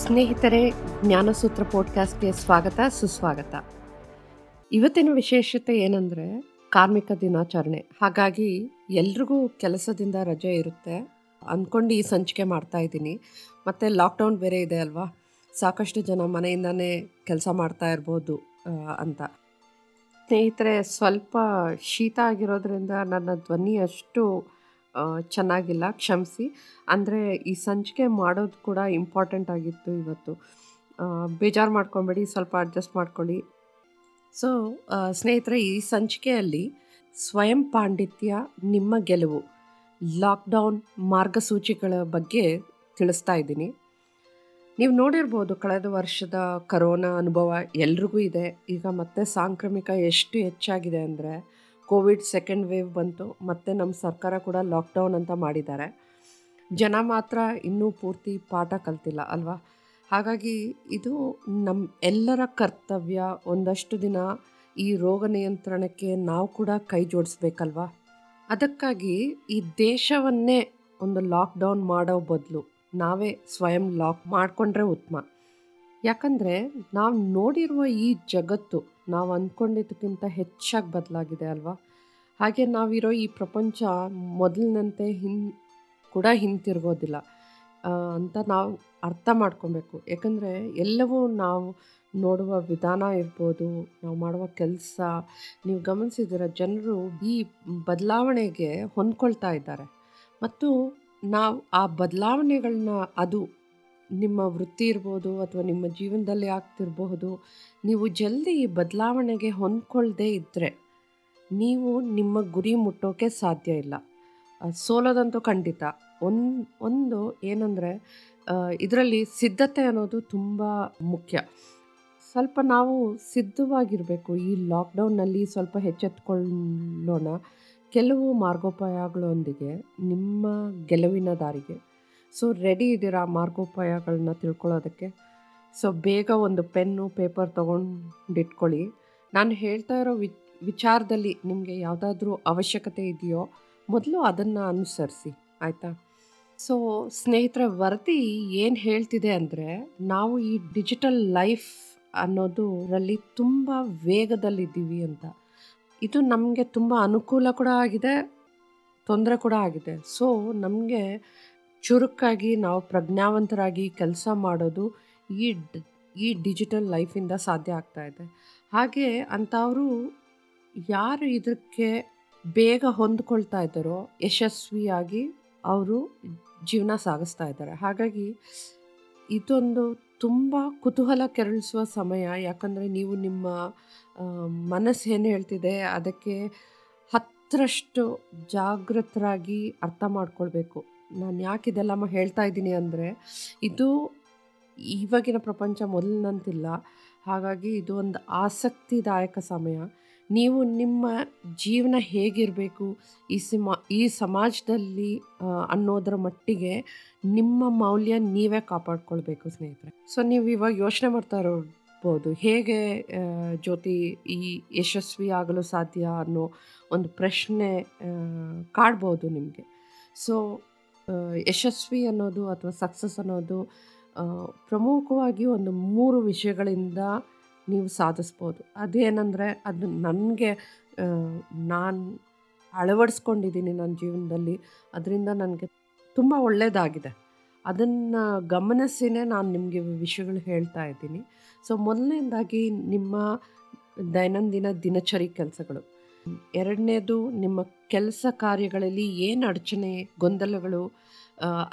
ಸ್ನೇಹಿತರೆ, ಜ್ಞಾನಸೂತ್ರ ಪಾಡ್ಕಾಸ್ಟ್ಗೆ ಸ್ವಾಗತ, ಸುಸ್ವಾಗತ. ಇವತ್ತಿನ ವಿಶೇಷತೆ ಏನಂದರೆ, ಕಾರ್ಮಿಕ ದಿನಾಚರಣೆ. ಹಾಗಾಗಿ ಎಲ್ರಿಗೂ ಕೆಲಸದಿಂದ ರಜೆ ಇರುತ್ತೆ. ಅಂದ್ಕೊಂಡು ಈ ಸಂಚಿಕೆ ಮಾಡ್ತಾ ಇದ್ದೀನಿ. ಮತ್ತು ಲಾಕ್ಡೌನ್ ಬೇರೆ ಇದೆ ಅಲ್ವಾ? ಸಾಕಷ್ಟು ಜನ ಮನೆಯಿಂದನೇ ಕೆಲಸ ಮಾಡ್ತಾ ಇರ್ಬೋದು ಅಂತ. ಸ್ನೇಹಿತರೆ, ಸ್ವಲ್ಪ ಶೀತ ಆಗಿರೋದ್ರಿಂದ ನನ್ನ ಧ್ವನಿ ಅಷ್ಟು ಚೆನ್ನಾಗಿಲ್ಲ, ಕ್ಷಮಿಸಿ. ಅಂದರೆ ಈ ಸಂಚಿಕೆ ಮಾಡೋದು ಕೂಡ ಇಂಪಾರ್ಟೆಂಟ್ ಆಗಿತ್ತು ಇವತ್ತು. ಬೇಜಾರು ಮಾಡ್ಕೊಬೇಡಿ, ಸ್ವಲ್ಪ ಅಡ್ಜಸ್ಟ್ ಮಾಡ್ಕೊಳ್ಳಿ. ಸೊ ಸ್ನೇಹಿತರೆ, ಈ ಸಂಚಿಕೆಯಲ್ಲಿ ಸ್ವಯಂ ಪಾಂಡಿತ್ಯ, ನಿಮ್ಮ ಗೆಲುವು ಲಾಕ್ಡೌನ್ ಮಾರ್ಗಸೂಚಿಗಳ ಬಗ್ಗೆ ತಿಳಿಸ್ತಾ ಇದ್ದೀನಿ. ನೀವು ನೋಡಿರ್ಬೋದು, ಕಳೆದ ವರ್ಷದ ಕರೋನಾ ಅನುಭವ ಎಲ್ರಿಗೂ ಇದೆ. ಈಗ ಮತ್ತೆ ಸಾಂಕ್ರಾಮಿಕ ಎಷ್ಟು ಹೆಚ್ಚಾಗಿದೆ ಅಂದರೆ ಕೋವಿಡ್ ಸೆಕೆಂಡ್ ವೇವ್ ಬಂತು, ಮತ್ತು ನಮ್ಮ ಸರ್ಕಾರ ಕೂಡ ಲಾಕ್ಡೌನ್ ಅಂತ ಮಾಡಿದ್ದಾರೆ. ಜನ ಮಾತ್ರ ಇನ್ನೂ ಪೂರ್ತಿ ಪಾಠ ಕಲ್ತಿಲ್ಲ ಅಲ್ವಾ? ಹಾಗಾಗಿ ಇದು ನಮ್ಮ ಎಲ್ಲರ ಕರ್ತವ್ಯ. ಒಂದಷ್ಟು ದಿನ ಈ ರೋಗ ನಿಯಂತ್ರಣಕ್ಕೆ ನಾವು ಕೂಡ ಕೈ ಜೋಡಿಸ್ಬೇಕಲ್ವಾ? ಅದಕ್ಕಾಗಿ ಈ ದೇಶವನ್ನೇ ಒಂದು ಲಾಕ್ಡೌನ್ ಮಾಡೋ ಬದಲು ನಾವೇ ಸ್ವಯಂ ಲಾಕ್ ಮಾಡಿಕೊಂಡ್ರೆ ಉತ್ತಮ. ಯಾಕಂದರೆ ನಾವು ನೋಡಿರುವ ಈ ಜಗತ್ತು ನಾವು ಅಂದ್ಕೊಂಡಿದ್ದಕ್ಕಿಂತ ಹೆಚ್ಚಾಗಿ ಬದಲಾಗಿದೆ ಅಲ್ವಾ? ಹಾಗೆ ನಾವಿರೋ ಈ ಪ್ರಪಂಚ ಮೊದಲಿನಂತೆ ಹಿನ್, ಕೂಡ ಹಿಂತಿರುಗೋದಿಲ್ಲ. ಅಂತ ನಾವು ಅರ್ಥ ಮಾಡ್ಕೊಬೇಕು. ಯಾಕಂದರೆ ಎಲ್ಲವೂ ನಾವು ನೋಡುವ ವಿಧಾನ ಇರ್ಬೋದು, ನಾವು ಮಾಡುವ ಕೆಲಸ, ನೀವು ಗಮನಿಸಿದ್ರೆ ಜನರು ಈ ಬದಲಾವಣೆಗೆ ಹೊಂದ್ಕೊಳ್ತಾ ಇದ್ದಾರೆ. ಮತ್ತು ನಾವು ಆ ಬದಲಾವಣೆಗಳನ್ನ ಅದು ನಿಮ್ಮ ವೃತ್ತಿ ಇರ್ಬೋದು ಅಥವಾ ನಿಮ್ಮ ಜೀವನದಲ್ಲಿ ಆಗ್ತಿರಬಹುದು, ನೀವು ಜಲ್ದಿ ಈ ಬದಲಾವಣೆಗೆ ಹೊಂದ್ಕೊಳ್ಳದೆ ಇದ್ದರೆ ನೀವು ನಿಮ್ಮ ಗುರಿ ಮುಟ್ಟೋಕೆ ಸಾಧ್ಯ ಇಲ್ಲ. ಸೋಲೋದಂತೂ ಖಂಡಿತ. ಒಂದು ಒಂದು ಏನಂದರೆ ಇದರಲ್ಲಿ ಸಿದ್ಧತೆ ಅನ್ನೋದು ತುಂಬ ಮುಖ್ಯ. ಸ್ವಲ್ಪ ನಾವು ಸಿದ್ಧವಾಗಿರಬೇಕು. ಈ ಲಾಕ್ಡೌನ್ನಲ್ಲಿ ಸ್ವಲ್ಪ ಹೆಚ್ಚೆತ್ಕೊಳ್ಳೋಣ ಕೆಲವು ಮಾರ್ಗೋಪಾಯಗಳೊಂದಿಗೆ ನಿಮ್ಮ ಗೆಲುವಿನ ದಾರಿಗೆ ಸೊ ರೆಡಿ ಇದ್ದೀರಾ ಮಾರ್ಗೋಪಾಯಗಳನ್ನ ತಿಳ್ಕೊಳ್ಳೋದಕ್ಕೆ? ಸೊ ಬೇಗ ಒಂದು ಪೆನ್ನು, ಪೇಪರ್ ತೊಗೊಂಡಿಟ್ಕೊಳ್ಳಿ. ನಾನು ಹೇಳ್ತಾ ಇರೋ ವಿ ವಿಚಾರದಲ್ಲಿ ನಿಮಗೆ ಯಾವುದಾದ್ರೂ ಅವಶ್ಯಕತೆ ಇದೆಯೋ, ಮೊದಲು ಅದನ್ನು ಅನುಸರಿಸಿ, ಆಯಿತಾ? ಸೊ ಸ್ನೇಹಿತರ, ವರದಿ ಏನು ಹೇಳ್ತಿದೆ ಅಂದರೆ, ನಾವು ಈ ಡಿಜಿಟಲ್ ಲೈಫ್ ಅನ್ನೋದರಲ್ಲಿ ತುಂಬ ವೇಗದಲ್ಲಿದ್ದೀವಿ ಅಂತ. ಇದು ನಮಗೆ ತುಂಬ ಅನುಕೂಲ ಕೂಡ ಆಗಿದೆ, ತೊಂದರೆ ಕೂಡ ಆಗಿದೆ. ಸೊ ನಮಗೆ ಚುರುಕಾಗಿ ನಾವು ಪ್ರಜ್ಞಾವಂತರಾಗಿ ಕೆಲಸ ಮಾಡೋದು ಈ ಈ ಡಿಜಿಟಲ್ ಲೈಫಿಂದ ಸಾಧ್ಯ ಆಗ್ತಾ ಇದೆ. ಹಾಗೆ ಅಂಥವರು ಯಾರು ಇದಕ್ಕೆ ಬೇಗ ಹೊಂದ್ಕೊಳ್ತಾ ಇದ್ದಾರೋ, ಯಶಸ್ವಿಯಾಗಿ ಅವರು ಜೀವನ ಸಾಗಿಸ್ತಾ ಇದ್ದಾರೆ. ಹಾಗಾಗಿ ಇದೊಂದು ತುಂಬ ಕುತೂಹಲ ಕೆರಳಿಸುವ ಸಮಯ. ಯಾಕಂದರೆ ನೀವು ನಿಮ್ಮ ಮನಸ್ಸು ಏನು ಹೇಳ್ತಿದೆ ಅದಕ್ಕೆ ಹತ್ತರಷ್ಟು ಜಾಗೃತರಾಗಿ ಅರ್ಥ ಮಾಡ್ಕೊಳ್ಬೇಕು. ನಾನು ಯಾಕೆ ಇದೆಲ್ಲ ಹೇಳ್ತಾ ಇದ್ದೀನಿ ಅಂದರೆ, ಇದು ಇವಾಗಿನ ಪ್ರಪಂಚ ಮೊದಲಿನಂತಿಲ್ಲ. ಹಾಗಾಗಿ ಇದು ಒಂದು ಆಸಕ್ತಿದಾಯಕ ಸಮಯ. ನೀವು ನಿಮ್ಮ ಜೀವನ ಹೇಗಿರಬೇಕು, ಈ ಸಿಮ, ಈ ಸಮಾಜದಲ್ಲಿ ಅನ್ನೋದರ ಮಟ್ಟಿಗೆ ನಿಮ್ಮ ಮೌಲ್ಯ ನೀವೇ ಕಾಪಾಡ್ಕೊಳ್ಬೇಕು ಸ್ನೇಹಿತರೆ. ಸೊ ನೀವು ಇವಾಗ ಯೋಚನೆ ಮಾಡ್ತಾ ಇರ್ಬೋದು, ಹೇಗೆ ಜ್ಯೋತಿ ಈ ಯಶಸ್ವಿ ಆಗಲು ಸಾಧ್ಯ ಅನ್ನೋ ಒಂದು ಪ್ರಶ್ನೆ ಕಾಡ್ಬೋದು ನಿಮಗೆ. ಸೊ ಯಶಸ್ವಿ ಅನ್ನೋದು ಅಥವಾ ಸಕ್ಸಸ್ ಅನ್ನೋದು ಪ್ರಮುಖವಾಗಿ ಒಂದು ಮೂರು ವಿಷಯಗಳಿಂದ ನೀವು ಸಾಧಿಸ್ಬೋದು. ಅದೇನೆಂದರೆ, ಅದು ನನಗೆ ನಾನು ಅಳವಡಿಸ್ಕೊಂಡಿದ್ದೀನಿ ನನ್ನ ಜೀವನದಲ್ಲಿ, ಅದರಿಂದ ನನಗೆ ತುಂಬ ಒಳ್ಳೆಯದಾಗಿದೆ ಅದನ್ನು ಗಮನಿಸಿನೇ ನಾನು ನಿಮಗೆ ವಿಷಯಗಳು ಹೇಳ್ತಾ ಇದ್ದೀನಿ. ಸೊ, ಮೊದಲನೇದಾಗಿ ನಿಮ್ಮ ದೈನಂದಿನ ದಿನಚರಿ ಕೆಲಸಗಳು. ಎರಡನೇದು ನಿಮ್ಮ ಕೆಲಸ ಕಾರ್ಯಗಳಲ್ಲಿ ಏನು ಅಡಚಣೆ, ಗೊಂದಲಗಳು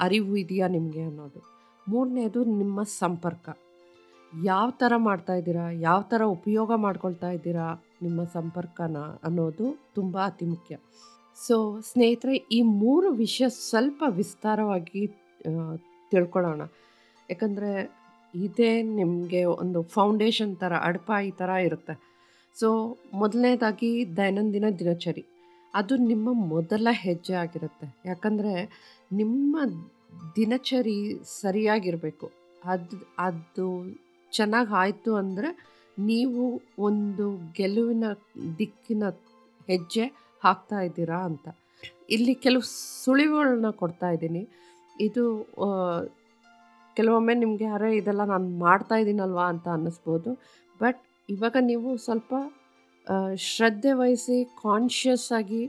ಅರಿವು ಇದೆಯಾ ನಿಮಗೆ ಅನ್ನೋದು. ಮೂರನೇದು ನಿಮ್ಮ ಸಂಪರ್ಕ. ಯಾವ ಥರ ಮಾಡ್ತಾ ಇದ್ದೀರಾ, ಯಾವ ಥರ ಉಪಯೋಗ ಮಾಡ್ಕೊಳ್ತಾ ಇದ್ದೀರಾ ನಿಮ್ಮ ಸಂಪರ್ಕನ ಅನ್ನೋದು ತುಂಬ ಅತಿ ಮುಖ್ಯ. ಸೊ ಸ್ನೇಹಿತರೆ, ಈ ಮೂರು ವಿಷಯ ಸ್ವಲ್ಪ ವಿಸ್ತಾರವಾಗಿ ತಿಳ್ಕೊಳ್ಳೋಣ. ಯಾಕಂದರೆ ಇದೇ ನಿಮಗೆ ಒಂದು ಫೌಂಡೇಶನ್ ಥರ ಅಡ್ಪಾಯಿ ಥರ ಇರುತ್ತೆ. ಸೊ ಮೊದಲನೇದಾಗಿ ದೈನಂದಿನ ದಿನಚರಿ. ಅದು ನಿಮ್ಮ ಮೊದಲ ಹೆಜ್ಜೆ ಆಗಿರುತ್ತೆ. ಯಾಕಂದರೆ ನಿಮ್ಮ ದಿನಚರಿ ಸರಿಯಾಗಿರಬೇಕು. ಅದು ಅದು ಚೆನ್ನಾಗಿ ಆಯಿತು ಅಂದರೆ ನೀವು ಒಂದು ಗೆಲುವಿನ ದಿಕ್ಕಿನ ಹೆಜ್ಜೆ ಹಾಕ್ತಾ ಇದ್ದೀರಾ ಅಂತ. ಇಲ್ಲಿ ಕೆಲವು ಸುಳಿವುಗಳನ್ನ ಕೊಡ್ತಾ ಇದ್ದೀನಿ. ಇದು ಕೆಲವೊಮ್ಮೆ ನಿಮಗೆ ಅರೆ ಇದೆಲ್ಲ ನಾನು ಮಾಡ್ತಾ ಇದ್ದೀನಲ್ವಾ ಅಂತ ಅನ್ನಿಸ್ಬೋದು. ಬಟ್ ಇವಾಗ ನೀವು ಸ್ವಲ್ಪ ಶ್ರದ್ಧೆ ವಹಿಸಿ ಕಾನ್ಷಿಯಸ್ ಆಗಿ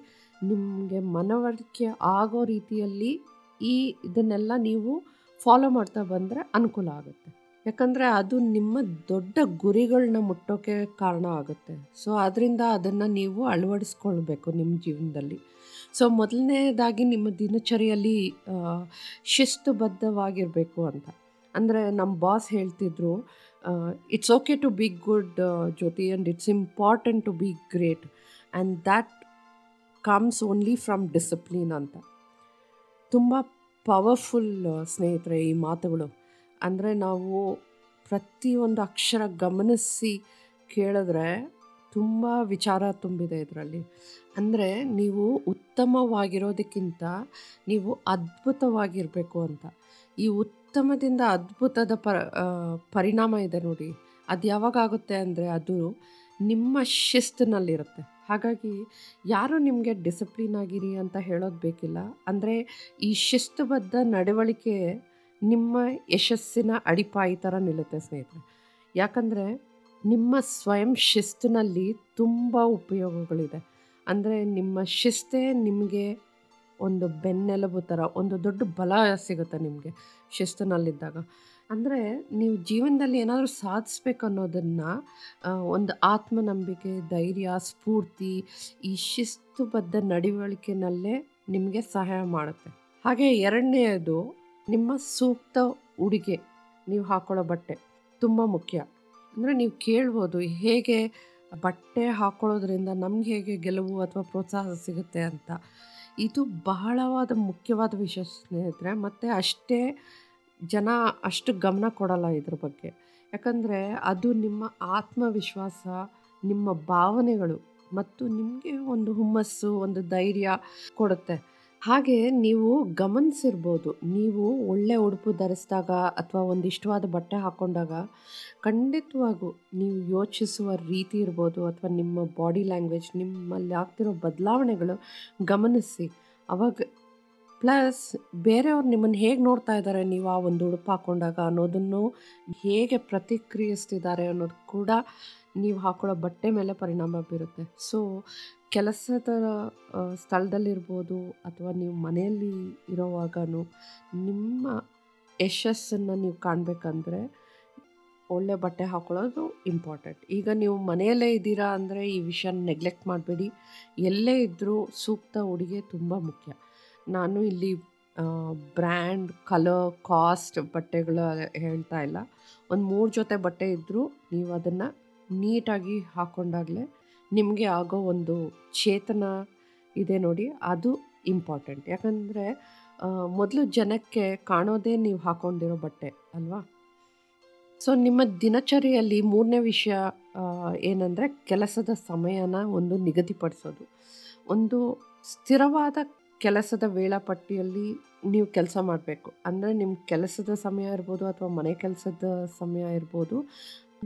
ನಿಮಗೆ ಮನವರಿಕೆ ಆಗೋ ರೀತಿಯಲ್ಲಿ ಈ ಇದನ್ನೆಲ್ಲ ನೀವು ಫಾಲೋ ಮಾಡ್ತಾ ಬಂದರೆ ಅನುಕೂಲ ಆಗುತ್ತೆ. ಯಾಕಂದರೆ ಅದು ನಿಮ್ಮ ದೊಡ್ಡ ಗುರಿಗಳನ್ನ ಮುಟ್ಟೋಕ್ಕೆ ಕಾರಣ ಆಗುತ್ತೆ. ಸೊ ಅದರಿಂದ ಅದನ್ನು ನೀವು ಅಳವಡಿಸ್ಕೊಳ್ಬೇಕು ನಿಮ್ಮ ಜೀವನದಲ್ಲಿ. ಸೊ ಮೊದಲನೇದಾಗಿ ನಿಮ್ಮ ದಿನಚರಿಯಲ್ಲಿ ಶಿಸ್ತುಬದ್ಧವಾಗಿರಬೇಕು ಅಂತ. ಅಂದರೆ ನಮ್ಮ ಬಾಸ್ ಹೇಳ್ತಿದ್ರು it's okay to be good Jyothi and it's important to be great and that comes only from discipline ಅಂತ. ತುಂಬ ಪವರ್ಫುಲ್ ಸ್ನೇಹಿತರೆ ಈ ಮಾತುಗಳು. ಅಂದರೆ ನಾವು ಪ್ರತಿಯೊಂದು ಅಕ್ಷರ ಗಮನಿಸಿ ಕೇಳಿದ್ರೆ ತುಂಬ ವಿಚಾರ ತುಂಬಿದೆ ಇದರಲ್ಲಿ. ಅಂದರೆ ನೀವು ಉತ್ತಮವಾಗಿರೋದಕ್ಕಿಂತ ನೀವು ಅದ್ಭುತವಾಗಿರಬೇಕು ಅಂತ. ಈ ಉತ್ತಮದಿಂದ ಅದ್ಭುತದ ಪ ಪರಿಣಾಮ ಇದೆ ನೋಡಿ. ಅದು ಯಾವಾಗ ಆಗುತ್ತೆ ಅಂದರೆ ಅದು ನಿಮ್ಮ ಶಿಸ್ತಿನಲ್ಲಿರುತ್ತೆ. ಹಾಗಾಗಿ ಯಾರು ನಿಮಗೆ ಡಿಸಿಪ್ಲಿನ್ ಆಗಿರಿ ಅಂತ ಹೇಳೋದು ಬೇಕಿಲ್ಲ. ಅಂದರೆ ಈ ಶಿಸ್ತುಬದ್ಧ ನಡವಳಿಕೆ ನಿಮ್ಮ ಯಶಸ್ಸಿನ ಅಡಿಪಾಯಿ ಥರ ನಿಲ್ಲುತ್ತೆ ಸ್ನೇಹಿತರೆ. ಯಾಕಂದರೆ ನಿಮ್ಮ ಸ್ವಯಂ ಶಿಸ್ತಿನಲ್ಲಿ ತುಂಬ ಉಪಯೋಗಗಳಿದೆ. ಅಂದರೆ ನಿಮ್ಮ ಶಿಸ್ತೇ ನಿಮಗೆ ಒಂದು ಬೆನ್ನೆಲುಬು ಥರ, ಒಂದು ದೊಡ್ಡ ಬಲ ಸಿಗುತ್ತೆ ನಿಮಗೆ ಶಿಸ್ತಿನಲ್ಲಿದ್ದಾಗ. ಅಂದರೆ ನೀವು ಜೀವನದಲ್ಲಿ ಏನಾದರೂ ಸಾಧಿಸ್ಬೇಕು ಅನ್ನೋದನ್ನು ಒಂದು ಆತ್ಮನಂಬಿಕೆ, ಧೈರ್ಯ, ಸ್ಫೂರ್ತಿ ಈ ಶಿಸ್ತುಬದ್ಧ ನಡವಳಿಕೆನಲ್ಲೇ ನಿಮಗೆ ಸಹಾಯ ಮಾಡುತ್ತೆ. ಹಾಗೆ ಎರಡನೆಯದು ನಿಮ್ಮ ಸೂಕ್ತ ಉಡುಗೆ. ನೀವು ಹಾಕೊಳ್ಳೋ ಬಟ್ಟೆ ತುಂಬ ಮುಖ್ಯ. ಅಂದರೆ ನೀವು ಕೇಳ್ಬೋದು ಹೇಗೆ ಬಟ್ಟೆ ಹಾಕೊಳ್ಳೋದ್ರಿಂದ ನಮ್ಗೆ ಹೇಗೆ ಗೆಲುವು ಅಥವಾ ಪ್ರೋತ್ಸಾಹ ಸಿಗುತ್ತೆ ಅಂತ. ಇದು ಬಹಳವಾದ ಮುಖ್ಯವಾದ ವಿಷಯ ಸ್ನೇಹಿತರೆ, ಮತ್ತು ಅಷ್ಟೇ ಜನ ಅಷ್ಟು ಗಮನ ಕೊಡಲ್ಲ ಇದ್ರ ಬಗ್ಗೆ. ಯಾಕಂದರೆ ಅದು ನಿಮ್ಮ ಆತ್ಮವಿಶ್ವಾಸ, ನಿಮ್ಮ ಭಾವನೆಗಳು ಮತ್ತು ನಿಮಗೆ ಒಂದು ಹುಮ್ಮಸ್ಸು, ಒಂದು ಧೈರ್ಯ ಕೊಡುತ್ತೆ. ಹಾಗೆ ನೀವು ಗಮನಿಸಿರ್ಬೋದು. ನೀವು ಒಳ್ಳೆ ಉಡುಪು ಧರಿಸಿದಾಗ ಅಥವಾ ಒಂದಿಷ್ಟವಾದ ಬಟ್ಟೆ ಹಾಕ್ಕೊಂಡಾಗ ಖಂಡಿತವಾಗೂ ನೀವು ಯೋಚಿಸುವ ರೀತಿ ಇರ್ಬೋದು ಅಥವಾ ನಿಮ್ಮ ಬಾಡಿ ಲ್ಯಾಂಗ್ವೇಜ್, ನಿಮ್ಮಲ್ಲಿ ಆಗ್ತಿರೋ ಬದಲಾವಣೆಗಳು ಗಮನಿಸಿ. ಅವಾಗ ಪ್ಲಸ್ ಬೇರೆಯವ್ರು ನಿಮ್ಮನ್ನು ಹೇಗೆ ನೋಡ್ತಾ ಇದ್ದಾರೆ ನೀವು ಆ ಒಂದು ಉಡುಪು ಹಾಕ್ಕೊಂಡಾಗ ಅನ್ನೋದನ್ನು ಹೇಗೆ ಪ್ರತಿಕ್ರಿಯಿಸ್ತಿದ್ದಾರೆ ಅನ್ನೋದು ಕೂಡ ನೀವು ಹಾಕೊಳ್ಳೋ ಬಟ್ಟೆ ಮೇಲೆ ಪರಿಣಾಮ ಬೀರುತ್ತೆ. ಸೊ ಕೆಲಸದ ಸ್ಥಳದಲ್ಲಿರ್ಬೋದು ಅಥವಾ ನೀವು ಮನೆಯಲ್ಲಿ ಇರೋವಾಗೂ ನಿಮ್ಮ ಯಶಸ್ಸನ್ನು ನೀವು ಕಾಣಬೇಕಂದ್ರೆ ಒಳ್ಳೆ ಬಟ್ಟೆ ಹಾಕೊಳ್ಳೋದು ಇಂಪಾರ್ಟೆಂಟ್. ಈಗ ನೀವು ಮನೆಯಲ್ಲೇ ಇದ್ದೀರಾ ಅಂದರೆ ಈ ವಿಷಯ ನೆಗ್ಲೆಕ್ಟ್ ಮಾಡಬೇಡಿ. ಎಲ್ಲೇ ಇದ್ದರೂ ಸೂಕ್ತ ಉಡುಗೆ ತುಂಬ ಮುಖ್ಯ. ನಾನು ಇಲ್ಲಿ ಬ್ರ್ಯಾಂಡ್, ಕಲರ್, ಕಾಸ್ಟ್ ಬಟ್ಟೆಗಳು ಹೇಳ್ತಾ ಇಲ್ಲ. ಒಂದು ಮೂರು ಜೊತೆ ಬಟ್ಟೆ ಇದ್ದರೂ ನೀವು ಅದನ್ನು ನೀಟಾಗಿ ಹಾಕ್ಕೊಂಡಾಗಲೇ ನಿಮಗೆ ಆಗೋ ಒಂದು ಚೇತನ ಇದೆ ನೋಡಿ, ಅದು ಇಂಪಾರ್ಟೆಂಟ್ ಯಾಕಂದರೆ ಮೊದಲು ಜನಕ್ಕೆ ಕಾಣೋದೇ ನೀವು ಹಾಕೊಂಡಿರೋ ಬಟ್ಟೆ ಅಲ್ವಾ? ಸೊ ನಿಮ್ಮ ದಿನಚರಿಯಲ್ಲಿ ಮೂರನೇ ವಿಷಯ ಏನಂದರೆ ಕೆಲಸದ ಸಮಯನ ಒಂದು ನಿಗದಿಪಡಿಸೋದು. ಒಂದು ಸ್ಥಿರವಾದ ಕೆಲಸದ ವೇಳಾಪಟ್ಟಿಯಲ್ಲಿ ನೀವು ಕೆಲಸ ಮಾಡಬೇಕು. ಅಂದರೆ ನಿಮ್ಮ ಕೆಲಸದ ಸಮಯ ಇರ್ಬೋದು ಅಥವಾ ಮನೆ ಕೆಲಸದ ಸಮಯ ಇರ್ಬೋದು,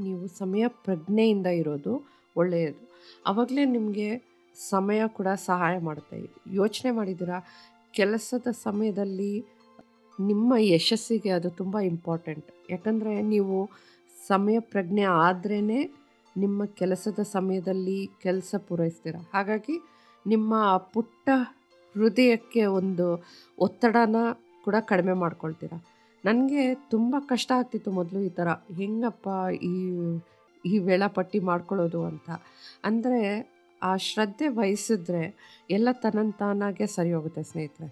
ನೀವು ಸಮಯ ಪ್ರಜ್ಞೆಯಿಂದ ಇರೋದು ಒಳ್ಳೆಯದು. ಆವಾಗಲೇ ನಿಮಗೆ ಸಮಯ ಕೂಡ ಸಹಾಯ ಮಾಡುತ್ತೆ. ಯೋಚನೆ ಮಾಡಿದ್ದೀರಾ? ಕೆಲಸದ ಸಮಯದಲ್ಲಿ ನಿಮ್ಮ ಯಶಸ್ಸಿಗೆ ಅದು ತುಂಬ ಇಂಪಾರ್ಟೆಂಟ್. ಯಾಕಂದರೆ ನೀವು ಸಮಯ ಪ್ರಜ್ಞೆ ಆದ್ರೇ ನಿಮ್ಮ ಕೆಲಸದ ಸಮಯದಲ್ಲಿ ಕೆಲಸ ಪೂರೈಸ್ತೀರ? ಹಾಗಾಗಿ ನಿಮ್ಮ ಪುಟ್ಟ ಹೃದಯಕ್ಕೆ ಒಂದು ಒತ್ತಡನ ಕೂಡ ಕಡಿಮೆ ಮಾಡ್ಕೊಳ್ತೀರ? ನನಗೆ ತುಂಬ ಕಷ್ಟ ಆಗ್ತಿತ್ತು ಮೊದಲು ಈ ಥರ. ಹೆಂಗಪ್ಪ ಈ ಈ ವೇಳಾಪಟ್ಟಿ ಮಾಡ್ಕೊಳ್ಳೋದು ಅಂತ. ಅಂದರೆ ಆ ಶ್ರದ್ಧೆ ವಹಿಸಿದ್ರೆ ಎಲ್ಲ ತನ್ನಂತಾನಾಗೆ ಸರಿ ಹೋಗುತ್ತೆ ಸ್ನೇಹಿತರೆ.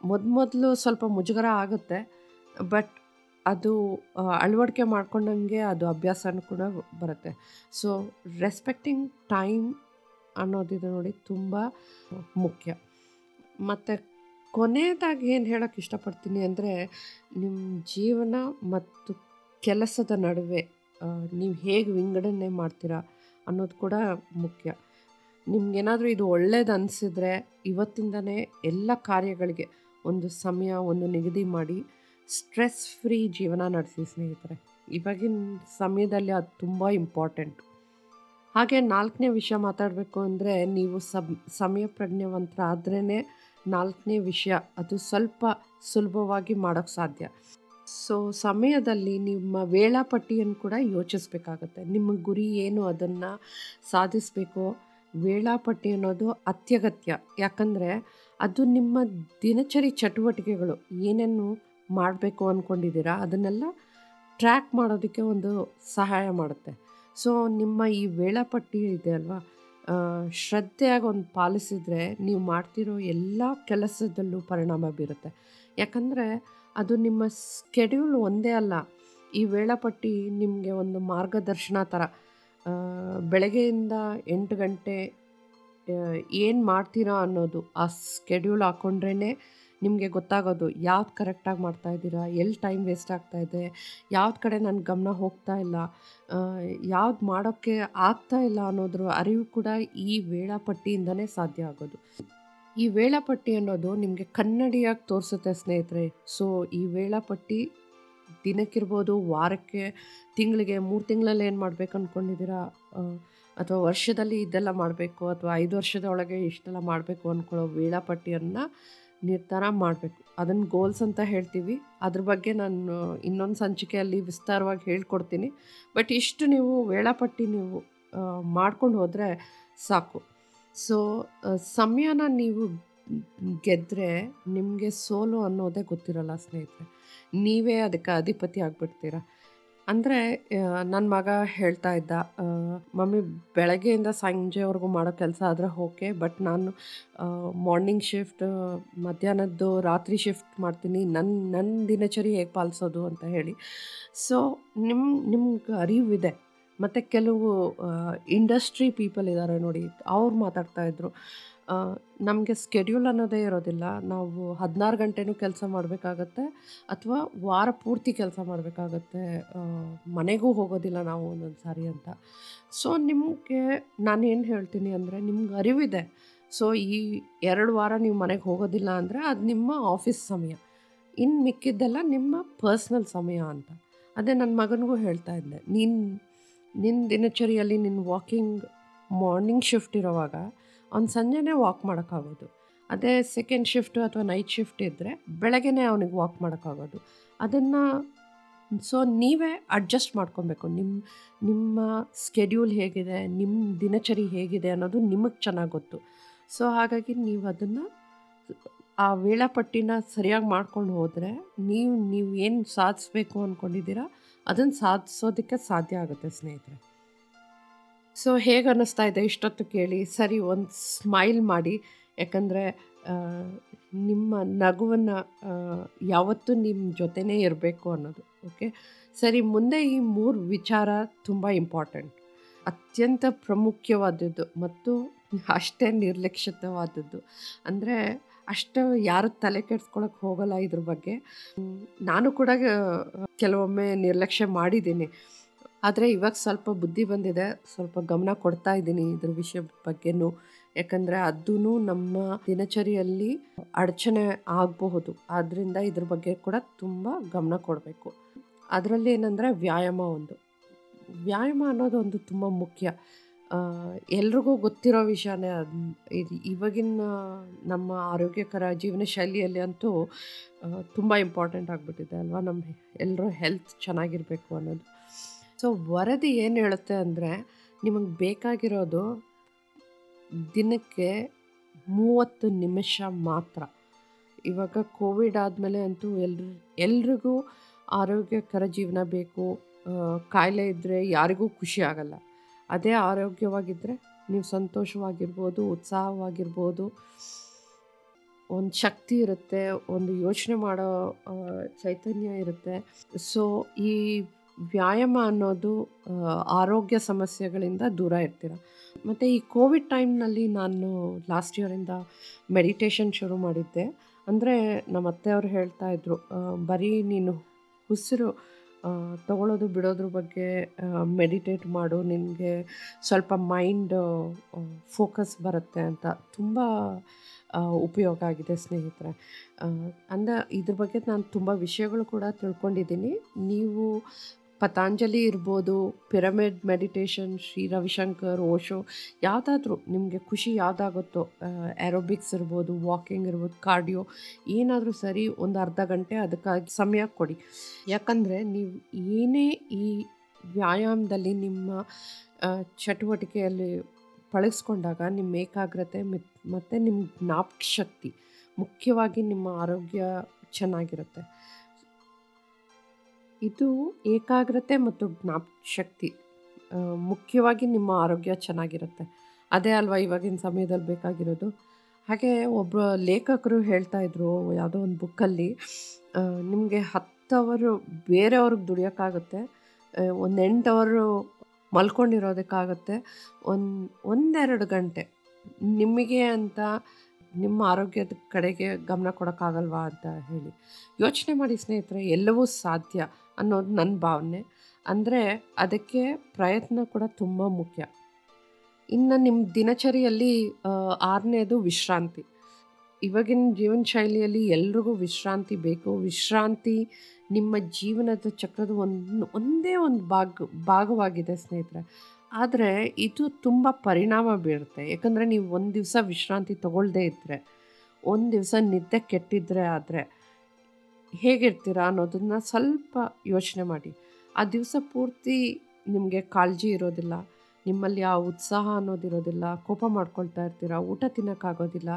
ಮೊದಮೊದಲು ಸ್ವಲ್ಪ ಮುಜುಗರ ಆಗುತ್ತೆ, ಬಟ್ ಅದು ಅಳವಡಿಕೆ ಮಾಡ್ಕೊಂಡಂಗೆ ಅದು ಅಭ್ಯಾಸನೂ ಕೂಡ ಬರುತ್ತೆ. ಸೊ, ರೆಸ್ಪೆಕ್ಟಿಂಗ್ ಟೈಮ್ ಅನ್ನೋದಿದೆ ನೋಡಿ ತುಂಬ ಮುಖ್ಯ. ಮತ್ತು ಕೊನೆಯದಾಗಿ ಏನು ಹೇಳೋಕ್ಕೆ ಇಷ್ಟಪಡ್ತೀನಿ ಅಂದರೆ ನಿಮ್ಮ ಜೀವನ ಮತ್ತು ಕೆಲಸದ ನಡುವೆ ನೀವು ಹೇಗೆ ವಿಂಗಡಣೆ ಮಾಡ್ತೀರಾ ಅನ್ನೋದು ಕೂಡ ಮುಖ್ಯ. ನಿಮಗೇನಾದರೂ ಇದು ಒಳ್ಳೇದು ಅನಿಸಿದ್ರೆ ಇವತ್ತಿಂದನೇ ಎಲ್ಲ ಕಾರ್ಯಗಳಿಗೆ ಒಂದು ಸಮಯ, ಒಂದು ನಿಗದಿ ಮಾಡಿ ಸ್ಟ್ರೆಸ್ ಫ್ರೀ ಜೀವನ ನಡೆಸಿ ಸ್ನೇಹಿತರೆ. ಇವಾಗಿನ ಸಮಯದಲ್ಲಿ ಅದು ತುಂಬ ಇಂಪಾರ್ಟೆಂಟ್. ಹಾಗೆ ನಾಲ್ಕನೇ ವಿಷಯ ಮಾತಾಡಬೇಕು ಅಂದರೆ ನೀವು ಸಬ್, ಸಮಯ ಪ್ರಜ್ಞೆವಂತರಾದ್ರೇ ನಾಲ್ಕನೇ ವಿಷಯ ಅದು ಸ್ವಲ್ಪ ಸುಲಭವಾಗಿ ಮಾಡೋಕ್ಕೆ ಸಾಧ್ಯ. ಸೊ ಸಮಯದಲ್ಲಿ ನಿಮ್ಮ ವೇಳಾಪಟ್ಟಿಯನ್ನು ಕೂಡ ಯೋಚಿಸಬೇಕಾಗತ್ತೆ. ನಿಮ್ಮ ಗುರಿ ಏನು ಅದನ್ನು ಸಾಧಿಸಬೇಕು, ವೇಳಾಪಟ್ಟಿ ಅನ್ನೋದು ಅತ್ಯಗತ್ಯ. ಯಾಕಂದರೆ ಅದು ನಿಮ್ಮ ದಿನಚರಿ ಚಟುವಟಿಕೆಗಳು. ಏನೇನು ಮಾಡಬೇಕು ಅಂದ್ಕೊಂಡಿದ್ದೀರಾ ಅದನ್ನೆಲ್ಲ ಟ್ರ್ಯಾಕ್ ಮಾಡೋದಕ್ಕೆ ಒಂದು ಸಹಾಯ ಮಾಡುತ್ತೆ. ಸೊ ನಿಮ್ಮ ಈ ವೇಳಾಪಟ್ಟಿ ಇದೆ ಅಲ್ವಾ? ಶ್ರದ್ಧೆಯಾಗಿ ಒಂದು ಪಾಲಿಸಿದರೆ ನೀವು ಮಾಡ್ತಿರೋ ಎಲ್ಲ ಕೆಲಸದಲ್ಲೂ ಪರಿಣಾಮ ಬೀರುತ್ತೆ. ಯಾಕಂದರೆ ಅದು ನಿಮ್ಮ ಸ್ಕೆಡ್ಯೂಲ್ ಒಂದೇ ಅಲ್ಲ. ಈ ವೇಳಾಪಟ್ಟಿ ನಿಮಗೆ ಒಂದು ಮಾರ್ಗದರ್ಶನ ಥರ ಬೆಳಗ್ಗೆಯಿಂದ ಎಂಟು ಗಂಟೆ ಏನು ಮಾಡ್ತೀರಾ ಅನ್ನೋದು ಆ ಸ್ಕೆಡ್ಯೂಲ್ ಹಾಕ್ಕೊಂಡ್ರೇ ನಿಮಗೆ ಗೊತ್ತಾಗೋದು. ಯಾವ್ದು ಕರೆಕ್ಟಾಗಿ ಮಾಡ್ತಾ ಇದ್ದೀರಾ? ಎಲ್ಲಿ ಟೈಮ್ ವೇಸ್ಟ್ ಆಗ್ತಾ ಇದೆ? ಯಾವ್ದು ಕಡೆ ನನ್ನ ಗಮನ ಹೋಗ್ತಾ ಇಲ್ಲ? ಯಾವ್ದು ಮಾಡೋಕ್ಕೆ ಆಗ್ತಾ ಇಲ್ಲ ಅನ್ನೋದ್ರ ಅರಿವು ಕೂಡ ಈ ವೇಳಾಪಟ್ಟಿಯಿಂದನೇ ಸಾಧ್ಯ ಆಗೋದು. ಈ ವೇಳಾಪಟ್ಟಿ ಅನ್ನೋದು ನಿಮಗೆ ಕನ್ನಡಿಯಾಗಿ ತೋರಿಸುತ್ತೆ ಸ್ನೇಹಿತರೆ. ಸೊ ಈ ವೇಳಾಪಟ್ಟಿ ದಿನಕ್ಕಿರ್ಬೋದು, ವಾರಕ್ಕೆ, ತಿಂಗಳಿಗೆ ಮೂರು ತಿಂಗಳಲ್ಲಿ ಏನು ಮಾಡ್ಬೇಕು ಅಂದ್ಕೊಂಡಿದ್ದೀರಾ ಅಥವಾ ವರ್ಷದಲ್ಲಿ ಇದೆಲ್ಲ ಮಾಡಬೇಕು, ಅಥವಾ ಐದು ವರ್ಷದ ಒಳಗೆ ಇಷ್ಟೆಲ್ಲ ಮಾಡಬೇಕು ಅಂದ್ಕೊಳ್ಳೋ ವೇಳಾಪಟ್ಟಿಯನ್ನು ನಿರ್ಧಾರ ಮಾಡಬೇಕು. ಅದನ್ನು ಗೋಲ್ಸ್ ಅಂತ ಹೇಳ್ತೀವಿ. ಅದ್ರ ಬಗ್ಗೆ ನಾನು ಇನ್ನೊಂದು ಸಂಚಿಕೆಯಲ್ಲಿ ವಿಸ್ತಾರವಾಗಿ ಹೇಳ್ಕೊಡ್ತೀನಿ. ಬಟ್ ಇಷ್ಟು ನೀವು ವೇಳಾಪಟ್ಟಿ ನೀವು ಮಾಡ್ಕೊಂಡು ಹೋದರೆ ಸಾಕು. ಸೊ ಸಮಯನ ನೀವು ಗೆದ್ದರೆ ನಿಮಗೆ ಸೋಲು ಅನ್ನೋದೇ ಗೊತ್ತಿರಲ್ಲ, ಸ್ನೇಹಿತರೆ. ನೀವೇ ಅದಕ್ಕೆ ಅಧಿಪತಿ ಆಗಿಬಿಡ್ತೀರ. ಅಂದರೆ ನನ್ನ ಮಗ ಹೇಳ್ತಾ ಇದ್ದ ಮಮ್ಮಿ, ಬೆಳಗ್ಗೆಯಿಂದ ಸಂಜೆವರೆಗೂ ಮಾಡೋ ಕೆಲಸ ಆದರೆ ಓಕೆ, ಬಟ್ ನಾನು ಮಾರ್ನಿಂಗ್ ಶಿಫ್ಟ್, ಮಧ್ಯಾಹ್ನದ್ದು ರಾತ್ರಿ ಶಿಫ್ಟ್ ಮಾಡ್ತೀನಿ ನನ್ನ ನನ್ನ ದಿನಚರಿ ಹೇಗೆ ಪಾಲಿಸೋದು ಅಂತ ಹೇಳಿ. ಸೊ ನಿಮ್ಮ ನಿಮ್ಗೆ ಅರಿವಿದೆ. ಮತ್ತು ಕೆಲವು ಇಂಡಸ್ಟ್ರಿ ಪೀಪಲ್ ಇದ್ದಾರೆ ನೋಡಿ, ಅವ್ರು ಮಾತಾಡ್ತಾ ಇದ್ರು. ನಮಗೆ ಸ್ಕೆಡ್ಯೂಲ್ ಅನ್ನೋದೇ ಇರೋದಿಲ್ಲ. ನಾವು ಹದಿನಾರು ಗಂಟೆನೂ ಕೆಲಸ ಮಾಡಬೇಕಾಗತ್ತೆ ಅಥವಾ ವಾರ ಪೂರ್ತಿ ಕೆಲಸ ಮಾಡಬೇಕಾಗತ್ತೆ. ಮನೆಗೂ ಹೋಗೋದಿಲ್ಲ ನಾವು ಒಂದೊಂದು ಸಾರಿ ಅಂತ. ಸೊ ನಿಮಗೆ ನಾನು ಏನು ಹೇಳ್ತೀನಿ ಅಂದರೆ ನಿಮ್ಗೆ ಅರಿವಿದೆ. ಸೊ ಈ ಎರಡು ವಾರ ನೀವು ಮನೆಗೆ ಹೋಗೋದಿಲ್ಲ ಅಂದರೆ ಅದು ನಿಮ್ಮ ಆಫೀಸ್ ಸಮಯ. ಇನ್ನು ಮಿಕ್ಕಿದ್ದೆಲ್ಲ ನಿಮ್ಮ ಪರ್ಸ್ನಲ್ ಸಮಯ ಅಂತ. ಅದೇ ನನ್ನ ಮಗನಿಗೂ ಹೇಳ್ತಾ ಇದ್ದೆ. ನೀನು ನಿನ್ನ ದಿನಚರಿಯಲ್ಲಿ ನಿನ್ನ ವಾಕಿಂಗ್ ಮಾರ್ನಿಂಗ್ ಶಿಫ್ಟ್ ಇರೋವಾಗ ಅವ್ನು ಸಂಜೆನೇ ವಾಕ್ ಮಾಡೋಕ್ಕಾಗೋದು. ಅದೇ ಸೆಕೆಂಡ್ ಶಿಫ್ಟು ಅಥವಾ ನೈಟ್ ಶಿಫ್ಟ್ ಇದ್ದರೆ ಬೆಳಗ್ಗೆನೇ ಅವನಿಗೆ ವಾಕ್ ಮಾಡೋಕ್ಕಾಗೋದು. ಅದನ್ನು ಸೊ ನೀವೇ ಅಡ್ಜಸ್ಟ್ ಮಾಡ್ಕೊಬೇಕು. ನಿಮ್ಮ ನಿಮ್ಮ ಸ್ಕೆಡ್ಯೂಲ್ ಹೇಗಿದೆ ನಿಮ್ಮ ದಿನಚರಿ ಹೇಗಿದೆ ಅನ್ನೋದು ನಿಮಗೆ ಚೆನ್ನಾಗಿ ಗೊತ್ತು. ಸೊ ಹಾಗಾಗಿ ನೀವು ಅದನ್ನು ಆ ವೇಳಾಪಟ್ಟಿನ ಸರಿಯಾಗಿ ಮಾಡ್ಕೊಂಡು ಹೋದರೆ ನೀವು ನೀವು ಏನು ಸಾಧಿಸ್ಬೇಕು ಅಂದ್ಕೊಂಡಿದ್ದೀರಾ ಅದನ್ನು ಸಾಧಿಸೋದಕ್ಕೆ ಸಾಧ್ಯ ಆಗುತ್ತೆ, ಸ್ನೇಹಿತರೆ. ಸೊ ಹೇಗೆ ಅನ್ನಿಸ್ತಾ ಇದೆ ಇಷ್ಟೊತ್ತು ಕೇಳಿ, ಸರಿ, ಒಂದು ಸ್ಮೈಲ್ ಮಾಡಿ. ಯಾಕಂದರೆ ನಿಮ್ಮ ನಗುವನ್ನು ಯಾವತ್ತೂ ನಿಮ್ಮ ಜೊತೆನೇ ಇರಬೇಕು ಅನ್ನೋದು ಓಕೆ ಸರಿ, ಮುಂದೆ ಈ ಮೂರು ವಿಚಾರ ತುಂಬ ಇಂಪಾರ್ಟೆಂಟ್ ಅತ್ಯಂತ ಪ್ರಾಮುಖ್ಯವಾದದ್ದು ಮತ್ತು ಅಷ್ಟೇ ನಿರ್ಲಕ್ಷಿತವಾದದ್ದು ಅಂದರೆ ಅಷ್ಟು ಯಾರು ತಲೆ ಕೆಡ್ಸ್ಕೊಳಕ್ಕೆ ಹೋಗಲ್ಲ ಇದ್ರ ಬಗ್ಗೆ. ನಾನು ಕೂಡ ಕೆಲವೊಮ್ಮೆ ನಿರ್ಲಕ್ಷ್ಯ ಮಾಡಿದ್ದೀನಿ. ಆದರೆ ಇವಾಗ ಸ್ವಲ್ಪ ಬುದ್ಧಿ ಬಂದಿದೆ. ಸ್ವಲ್ಪ ಗಮನ ಕೊಡ್ತಾ ಇದ್ದೀನಿ ಇದ್ರ ವಿಷಯ ಬಗ್ಗೆನೂ. ಯಾಕಂದರೆ ಅದೂ ನಮ್ಮ ದಿನಚರಿಯಲ್ಲಿ ಅಡಚಣೆ ಆಗಬಹುದು. ಆದ್ದರಿಂದ ಇದ್ರ ಬಗ್ಗೆ ಕೂಡ ತುಂಬ ಗಮನ ಕೊಡಬೇಕು. ಅದರಲ್ಲಿ ಏನಂದರೆ ವ್ಯಾಯಾಮ ಒಂದು. ವ್ಯಾಯಾಮ ಅನ್ನೋದು ಒಂದು ತುಂಬ ಮುಖ್ಯ. ಎಲ್ರಿಗೂ ಗೊತ್ತಿರೋ ವಿಷಯನೇ ಅದು, ಇದು ಇವಾಗಿನ ನಮ್ಮ ಆರೋಗ್ಯಕರ ಜೀವನ ಶೈಲಿಯಲ್ಲಿ ಅಂತೂ ತುಂಬ ಇಂಪಾರ್ಟೆಂಟ್ ಆಗಿಬಿಟ್ಟಿದೆ ಅಲ್ವಾ? ನಮ್ಮ ಎಲ್ಲರೂ ಹೆಲ್ತ್ ಚೆನ್ನಾಗಿರಬೇಕು ಅನ್ನೋದು. ಸೊ ವರದಿ ಏನು ಹೇಳುತ್ತೆ ಅಂದರೆ, ನಿಮಗೆ ಬೇಕಾಗಿರೋದು ದಿನಕ್ಕೆ ಮೂವತ್ತು ನಿಮಿಷ ಮಾತ್ರ. ಇವಾಗ ಕೋವಿಡ್ ಆದಮೇಲೆ ಅಂತೂ ಎಲ್ರು, ಎಲ್ರಿಗೂ ಆರೋಗ್ಯಕರ ಜೀವನ ಬೇಕು. ಕಾಯಿಲೆ ಇದ್ದರೆ ಯಾರಿಗೂ ಖುಷಿ ಆಗಲ್ಲ. ಅದೇ ಆರೋಗ್ಯವಾಗಿದ್ದರೆ ನೀವು ಸಂತೋಷವಾಗಿರ್ಬೋದು, ಉತ್ಸಾಹವಾಗಿರ್ಬೋದು. ಒಂದು ಶಕ್ತಿ ಇರುತ್ತೆ, ಒಂದು ಯೋಚನೆ ಮಾಡೋ ಚೈತನ್ಯ ಇರುತ್ತೆ. ಸೊ ಈ ವ್ಯಾಯಾಮ ಅನ್ನೋದು ಆರೋಗ್ಯ ಸಮಸ್ಯೆಗಳಿಂದ ದೂರ ಇರ್ತೀರ. ಮತ್ತು ಈ ಕೋವಿಡ್ ಟೈಮ್ನಲ್ಲಿ ನಾನು ಲಾಸ್ಟ್ ಇಯರಿಂದ ಮೆಡಿಟೇಷನ್ ಶುರು ಮಾಡಿದ್ದೆ. ಅಂದರೆ ನಮ್ಮ ಅತ್ತೆಯವರು ಹೇಳ್ತಾ ಇದ್ರು ಬರೀ ನೀನು ಉಸಿರು ತಗೊಳ್ಳೋದು ಬಿಡೋದ್ರ ಬಗ್ಗೆ ಮೆಡಿಟೇಟ್ ಮಾಡು. ನಿನಗೆ ಸ್ವಲ್ಪ ಮೈಂಡ್ ಫೋಕಸ್ ಬರುತ್ತೆ ಅಂತ ತುಂಬ ಉಪಯೋಗ ಆಗಿದೆ ಸ್ನೇಹಿತರೆ. ಅಂದ, ಇದ್ರ ಬಗ್ಗೆ ನಾನು ತುಂಬ ವಿಷಯಗಳು ಕೂಡ ತಿಳ್ಕೊಂಡಿದ್ದೀನಿ. ನೀವು ಪತಾಂಜಲಿ ಇರ್ಬೋದು, ಪಿರಮಿಡ್ ಮೆಡಿಟೇಷನ್, ಶ್ರೀ ರವಿಶಂಕರ್, ಓಶೋ, ಯಾವುದಾದ್ರೂ ನಿಮಗೆ ಖುಷಿ ಯಾವುದಾಗುತ್ತೋ ಆ್ಯರೋಬಿಕ್ಸ್ ಇರ್ಬೋದು ವಾಕಿಂಗ್ ಇರ್ಬೋದು ಕಾರ್ಡಿಯೋ ಏನಾದರೂ ಸರಿ ಒಂದು ಅರ್ಧ ಗಂಟೆ ಅದಕ್ಕಾಗಿ ಸಮಯ ಕೊಡಿ. ಯಾಕಂದರೆ ನೀವು ಏನೇ ಈ ವ್ಯಾಯಾಮದಲ್ಲಿ ನಿಮ್ಮ ಚಟುವಟಿಕೆಯಲ್ಲಿ ಪಳಗಿಸ್ಕೊಂಡಾಗ ನಿಮ್ಮ ಏಕಾಗ್ರತೆ ಮಿತ್- ಮತ್ತು ನಿಮ್ಮ ಜ್ಞಾಪಕ ಶಕ್ತಿ ಮುಖ್ಯವಾಗಿ ನಿಮ್ಮ ಆರೋಗ್ಯ ಚೆನ್ನಾಗಿರುತ್ತೆ. ಇದು ಏಕಾಗ್ರತೆ ಮತ್ತು ಜ್ಞಾಪಶಕ್ತಿ ಮುಖ್ಯವಾಗಿ ನಿಮ್ಮ ಆರೋಗ್ಯ ಚೆನ್ನಾಗಿರುತ್ತೆ. ಅದೇ ಅಲ್ವಾ ಇವಾಗಿನ ಸಮಯದಲ್ಲಿ ಬೇಕಾಗಿರೋದು. ಹಾಗೆ ಒಬ್ಬ ಲೇಖಕರು ಹೇಳ್ತಾ ಇದ್ರು, ಯಾವುದೋ ಒಂದು ಬುಕ್ಕಲ್ಲಿ ನಿಮಗೆ ಹತ್ತು ಅವರು ಬೇರೆಯವ್ರಿಗೆ ದುಡಿಯೋಕ್ಕಾಗುತ್ತೆ ಒಂದು ಎಂಟು ಅವರು ಮಲ್ಕೊಂಡಿರೋದಕ್ಕಾಗುತ್ತೆ, ಒಂದು, ಒಂದೆರಡು ಗಂಟೆ ನಿಮಗೆ ಅಂತ ನಿಮ್ಮ ಆರೋಗ್ಯದ ಕಡೆಗೆ ಗಮನ ಕೊಡೋಕ್ಕಾಗಲ್ವಾ ಅಂತ ಹೇಳಿ. ಯೋಚನೆ ಮಾಡಿ ಸ್ನೇಹಿತರೆ, ಎಲ್ಲವೂ ಸಾಧ್ಯ ಅನ್ನೋದು ನನ್ನ ಭಾವನೆ. ಅಂದರೆ ಅದಕ್ಕೆ ಪ್ರಯತ್ನ ಕೂಡ ತುಂಬ ಮುಖ್ಯ. ಇನ್ನು ನಿಮ್ಮ ದಿನಚರಿಯಲ್ಲಿ ಆರನೇದು ವಿಶ್ರಾಂತಿ. ಇವಾಗಿನ ಜೀವನ ಶೈಲಿಯಲ್ಲಿ ಎಲ್ರಿಗೂ ವಿಶ್ರಾಂತಿ ಬೇಕು. ವಿಶ್ರಾಂತಿ ನಿಮ್ಮ ಜೀವನದ ಚಕ್ರದ ಒಂದು, ಒಂದೇ ಒಂದು ಭಾಗ, ಭಾಗವಾಗಿದೆ ಸ್ನೇಹಿತರೆ. ಆದರೆ ಇದು ತುಂಬ ಪರಿಣಾಮ ಬೀರುತ್ತೆ. ಯಾಕಂದರೆ ನೀವು ಒಂದು ದಿವಸ ವಿಶ್ರಾಂತಿ ತಗೊಳ್ಳದೇ ಇದ್ದರೆ ಒಂದು ದಿವಸ ನಿದ್ದೆ ಕೆಟ್ಟಿದ್ರೆ ಆದರೆ ಹೇಗಿರ್ತೀರಾ ಅನ್ನೋದನ್ನು ಸ್ವಲ್ಪ ಯೋಚನೆ ಮಾಡಿ. ಆ ದಿವಸ ಪೂರ್ತಿ ನಿಮಗೆ ಕಾಳಜಿ ಇರೋದಿಲ್ಲ, ನಿಮ್ಮಲ್ಲಿ ಆ ಉತ್ಸಾಹ ಅನ್ನೋದಿರೋದಿಲ್ಲ, ಕೋಪ ಮಾಡ್ಕೊಳ್ತಾ ಇರ್ತೀರ, ಊಟ ತಿನ್ನೋಕ್ಕಾಗೋದಿಲ್ಲ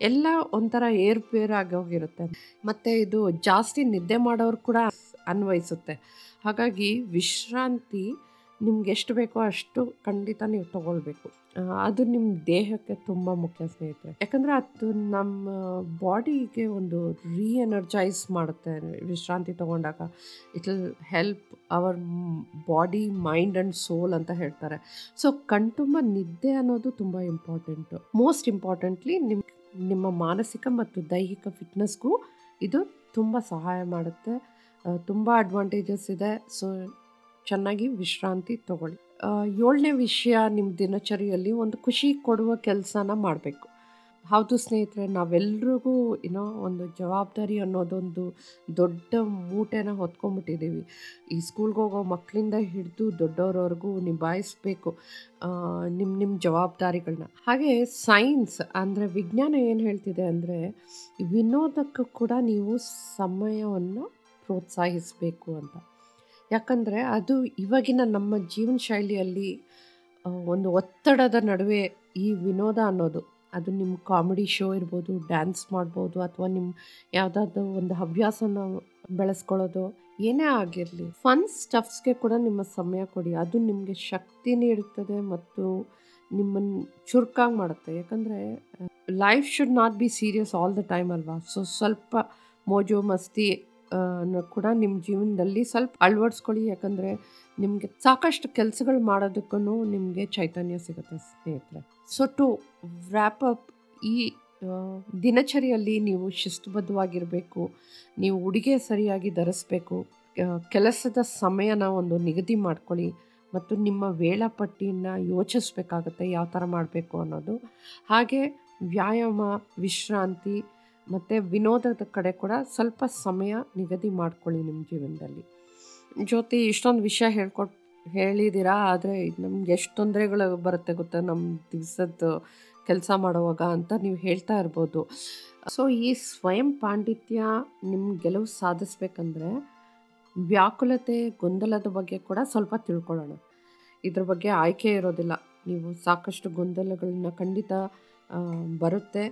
ಎಲ್ಲ ಒಂಥರ ಏರ್ಪೇರಾಗಿ ಹೋಗಿರುತ್ತೆ. ಮತ್ತು ಇದು ಜಾಸ್ತಿ ನಿದ್ದೆ ಮಾಡೋರು ಕೂಡ ಅನ್ವಯಿಸುತ್ತೆ. ಹಾಗಾಗಿ ವಿಶ್ರಾಂತಿ ನಿಮ್ಗೆ ಎಷ್ಟು ಬೇಕೋ ಅಷ್ಟು ಖಂಡಿತ ನೀವು ತಗೊಳ್ಬೇಕು. ಅದು ನಿಮ್ಮ ದೇಹಕ್ಕೆ ತುಂಬ ಮುಖ್ಯ ಸ್ನೇಹಿತರೆ. ಯಾಕಂದರೆ ಅದು ನಮ್ಮ ಬಾಡಿಗೆ ಒಂದು ರೀ ಎನರ್ಜೈಸ್ ಮಾಡುತ್ತೆ. ವಿಶ್ರಾಂತಿ ತಗೊಂಡಾಗ it will help our body, mind and soul ಅಂತ ಹೇಳ್ತಾರೆ. ಸೊ ಕಣ್ತುಂಬ ನಿದ್ದೆ ಅನ್ನೋದು ತುಂಬ ಇಂಪಾರ್ಟೆಂಟು. ಮೋಸ್ಟ್ ಇಂಪಾರ್ಟೆಂಟ್ಲಿ ನಿಮ್ಮ ನಿಮ್ಮ ಮಾನಸಿಕ ಮತ್ತು ದೈಹಿಕ ಫಿಟ್ನೆಸ್ಗೂ ಇದು ತುಂಬ ಸಹಾಯ ಮಾಡುತ್ತೆ. ತುಂಬ ಅಡ್ವಾಂಟೇಜಸ್ ಇದೆ. ಸೊ ಚೆನ್ನಾಗಿ ವಿಶ್ರಾಂತಿ ತಗೊಳ್ಳಿ. ಏಳನೇ ವಿಷಯ ನಿಮ್ಮ ದಿನಚರಿಯಲ್ಲಿ ಒಂದು ಖುಷಿ ಕೊಡುವ ಕೆಲಸನ ಮಾಡಬೇಕು. ಹೌದು ಸ್ನೇಹಿತರೆ, ನಾವೆಲ್ರಿಗೂ ಏನೋ ಒಂದು ಜವಾಬ್ದಾರಿ ಅನ್ನೋದೊಂದು ದೊಡ್ಡ ಮೂಟೆನ ಹೊತ್ಕೊಂಡ್ಬಿಟ್ಟಿದ್ದೀವಿ. ಈ ಸ್ಕೂಲ್ಗೆ ಹೋಗೋ ಮಕ್ಕಳಿಂದ ಹಿಡಿದು ದೊಡ್ಡವ್ರವ್ರಿಗೂ ನಿಭಾಯಿಸ್ಬೇಕು ನಿಮ್ಮ ನಿಮ್ಮ ಜವಾಬ್ದಾರಿಗಳನ್ನ ಹಾಗೆ ಸೈನ್ಸ್ ಅಂದರೆ ವಿಜ್ಞಾನ ಏನು ಹೇಳ್ತಿದೆ ಅಂದರೆ, ವಿನೋದಕ್ಕೂ ಕೂಡ ನೀವು ಸಮಯವನ್ನು ಪ್ರೋತ್ಸಾಹಿಸಬೇಕು ಅಂತ. ಯಾಕಂದರೆ ಅದು ಇವಾಗಿನ ನಮ್ಮ ಜೀವನ ಶೈಲಿಯಲ್ಲಿ ಒಂದು ಒತ್ತಡದ ನಡುವೆ ಈ ವಿನೋದ ಅನ್ನೋದು. ಅದು ನಿಮ್ಮ ಕಾಮಿಡಿ ಶೋ ಇರ್ಬೋದು, ಡ್ಯಾನ್ಸ್ ಮಾಡ್ಬೋದು, ಅಥವಾ ನಿಮ್ಮ ಯಾವುದಾದ್ರು ಒಂದು ಹವ್ಯಾಸನ ಬೆಳೆಸ್ಕೊಳ್ಳೋದು, ಏನೇ ಆಗಿರಲಿ, ಫನ್ ಸ್ಟಫ್ಸ್ಗೆ ಕೂಡ ನಿಮ್ಮ ಸಮಯ ಕೊಡಿ. ಅದು ನಿಮಗೆ ಶಕ್ತಿ ನೀಡುತ್ತದೆ ಮತ್ತು ನಿಮ್ಮನ್ನು ಚುರುಕಾಗಿ ಮಾಡುತ್ತೆ. ಯಾಕಂದರೆ life should not be serious all the time ಅಲ್ವಾ? ಸೊ ಸ್ವಲ್ಪ ಮೋಜು, ಮಸ್ತಿ ಕೂಡ ನಿಮ್ಮ ಜೀವನದಲ್ಲಿ ಸ್ವಲ್ಪ ಅಳವಡಿಸ್ಕೊಳ್ಳಿ. ಯಾಕಂದರೆ ನಿಮಗೆ ಸಾಕಷ್ಟು ಕೆಲಸಗಳು ಮಾಡೋದಕ್ಕೂ ನಿಮಗೆ ಚೈತನ್ಯ ಸಿಗುತ್ತೆ ಸ್ನೇಹಿತರೆ. ಸೊ ಟು ವ್ರ್ಯಾಪ್ ಅಪ್ ಈ ದಿನಚರಿಯಲ್ಲಿ ನೀವು ಶಿಸ್ತುಬದ್ಧವಾಗಿರಬೇಕು, ನೀವು ಉಡುಗೆ ಸರಿಯಾಗಿ ಧರಿಸ್ಬೇಕು ಕೆಲಸದ ಸಮಯನ ಒಂದು ನಿಗದಿ ಮಾಡ್ಕೊಳ್ಳಿ ಮತ್ತು ನಿಮ್ಮ ವೇಳಾಪಟ್ಟಿಯನ್ನು ಯೋಚಿಸ್ಬೇಕಾಗತ್ತೆ, ಯಾವ ಥರ ಮಾಡಬೇಕು ಅನ್ನೋದು. ಹಾಗೆ ವ್ಯಾಯಾಮ, ವಿಶ್ರಾಂತಿ ಮತ್ತು ವಿನೋದದ ಕಡೆ ಕೂಡ ಸ್ವಲ್ಪ ಸಮಯ ನಿಗದಿ ಮಾಡ್ಕೊಳ್ಳಿ ನಿಮ್ಮ ಜೀವನದಲ್ಲಿ. ಜೊತೆ ಇಷ್ಟೊಂದು ವಿಷಯ ಹೇಳ್ಕೊಟ್ ಹೇಳಿದ್ದೀರಾ ಆದರೆ ನಮ್ಗೆ ಎಷ್ಟು ತೊಂದರೆಗಳು ಬರುತ್ತೆ ಗೊತ್ತಾ? ನಮ್ಮ ದಿವಸದ ಕೆಲಸ ಮಾಡುವಾಗ ಅಂತ ನೀವು ಹೇಳ್ತಾ ಇರ್ಬೋದು. ಸೊ ಈ ಸ್ವಯಂ ಪಾಂಡಿತ್ಯ ನಿಮ್ಮ ಗೆಲುವು ಸಾಧಿಸ್ಬೇಕಂದ್ರೆ ವ್ಯಾಕುಲತೆ, ಗೊಂದಲದ ಬಗ್ಗೆ ಕೂಡ ಸ್ವಲ್ಪ ತಿಳ್ಕೊಳ್ಳೋಣ. ಇದ್ರ ಬಗ್ಗೆ ಆಯ್ಕೆ ಇರೋದಿಲ್ಲ. ನೀವು ಸಾಕಷ್ಟು ಗೊಂದಲಗಳನ್ನ ಖಂಡಿತ ಬರುತ್ತೆ.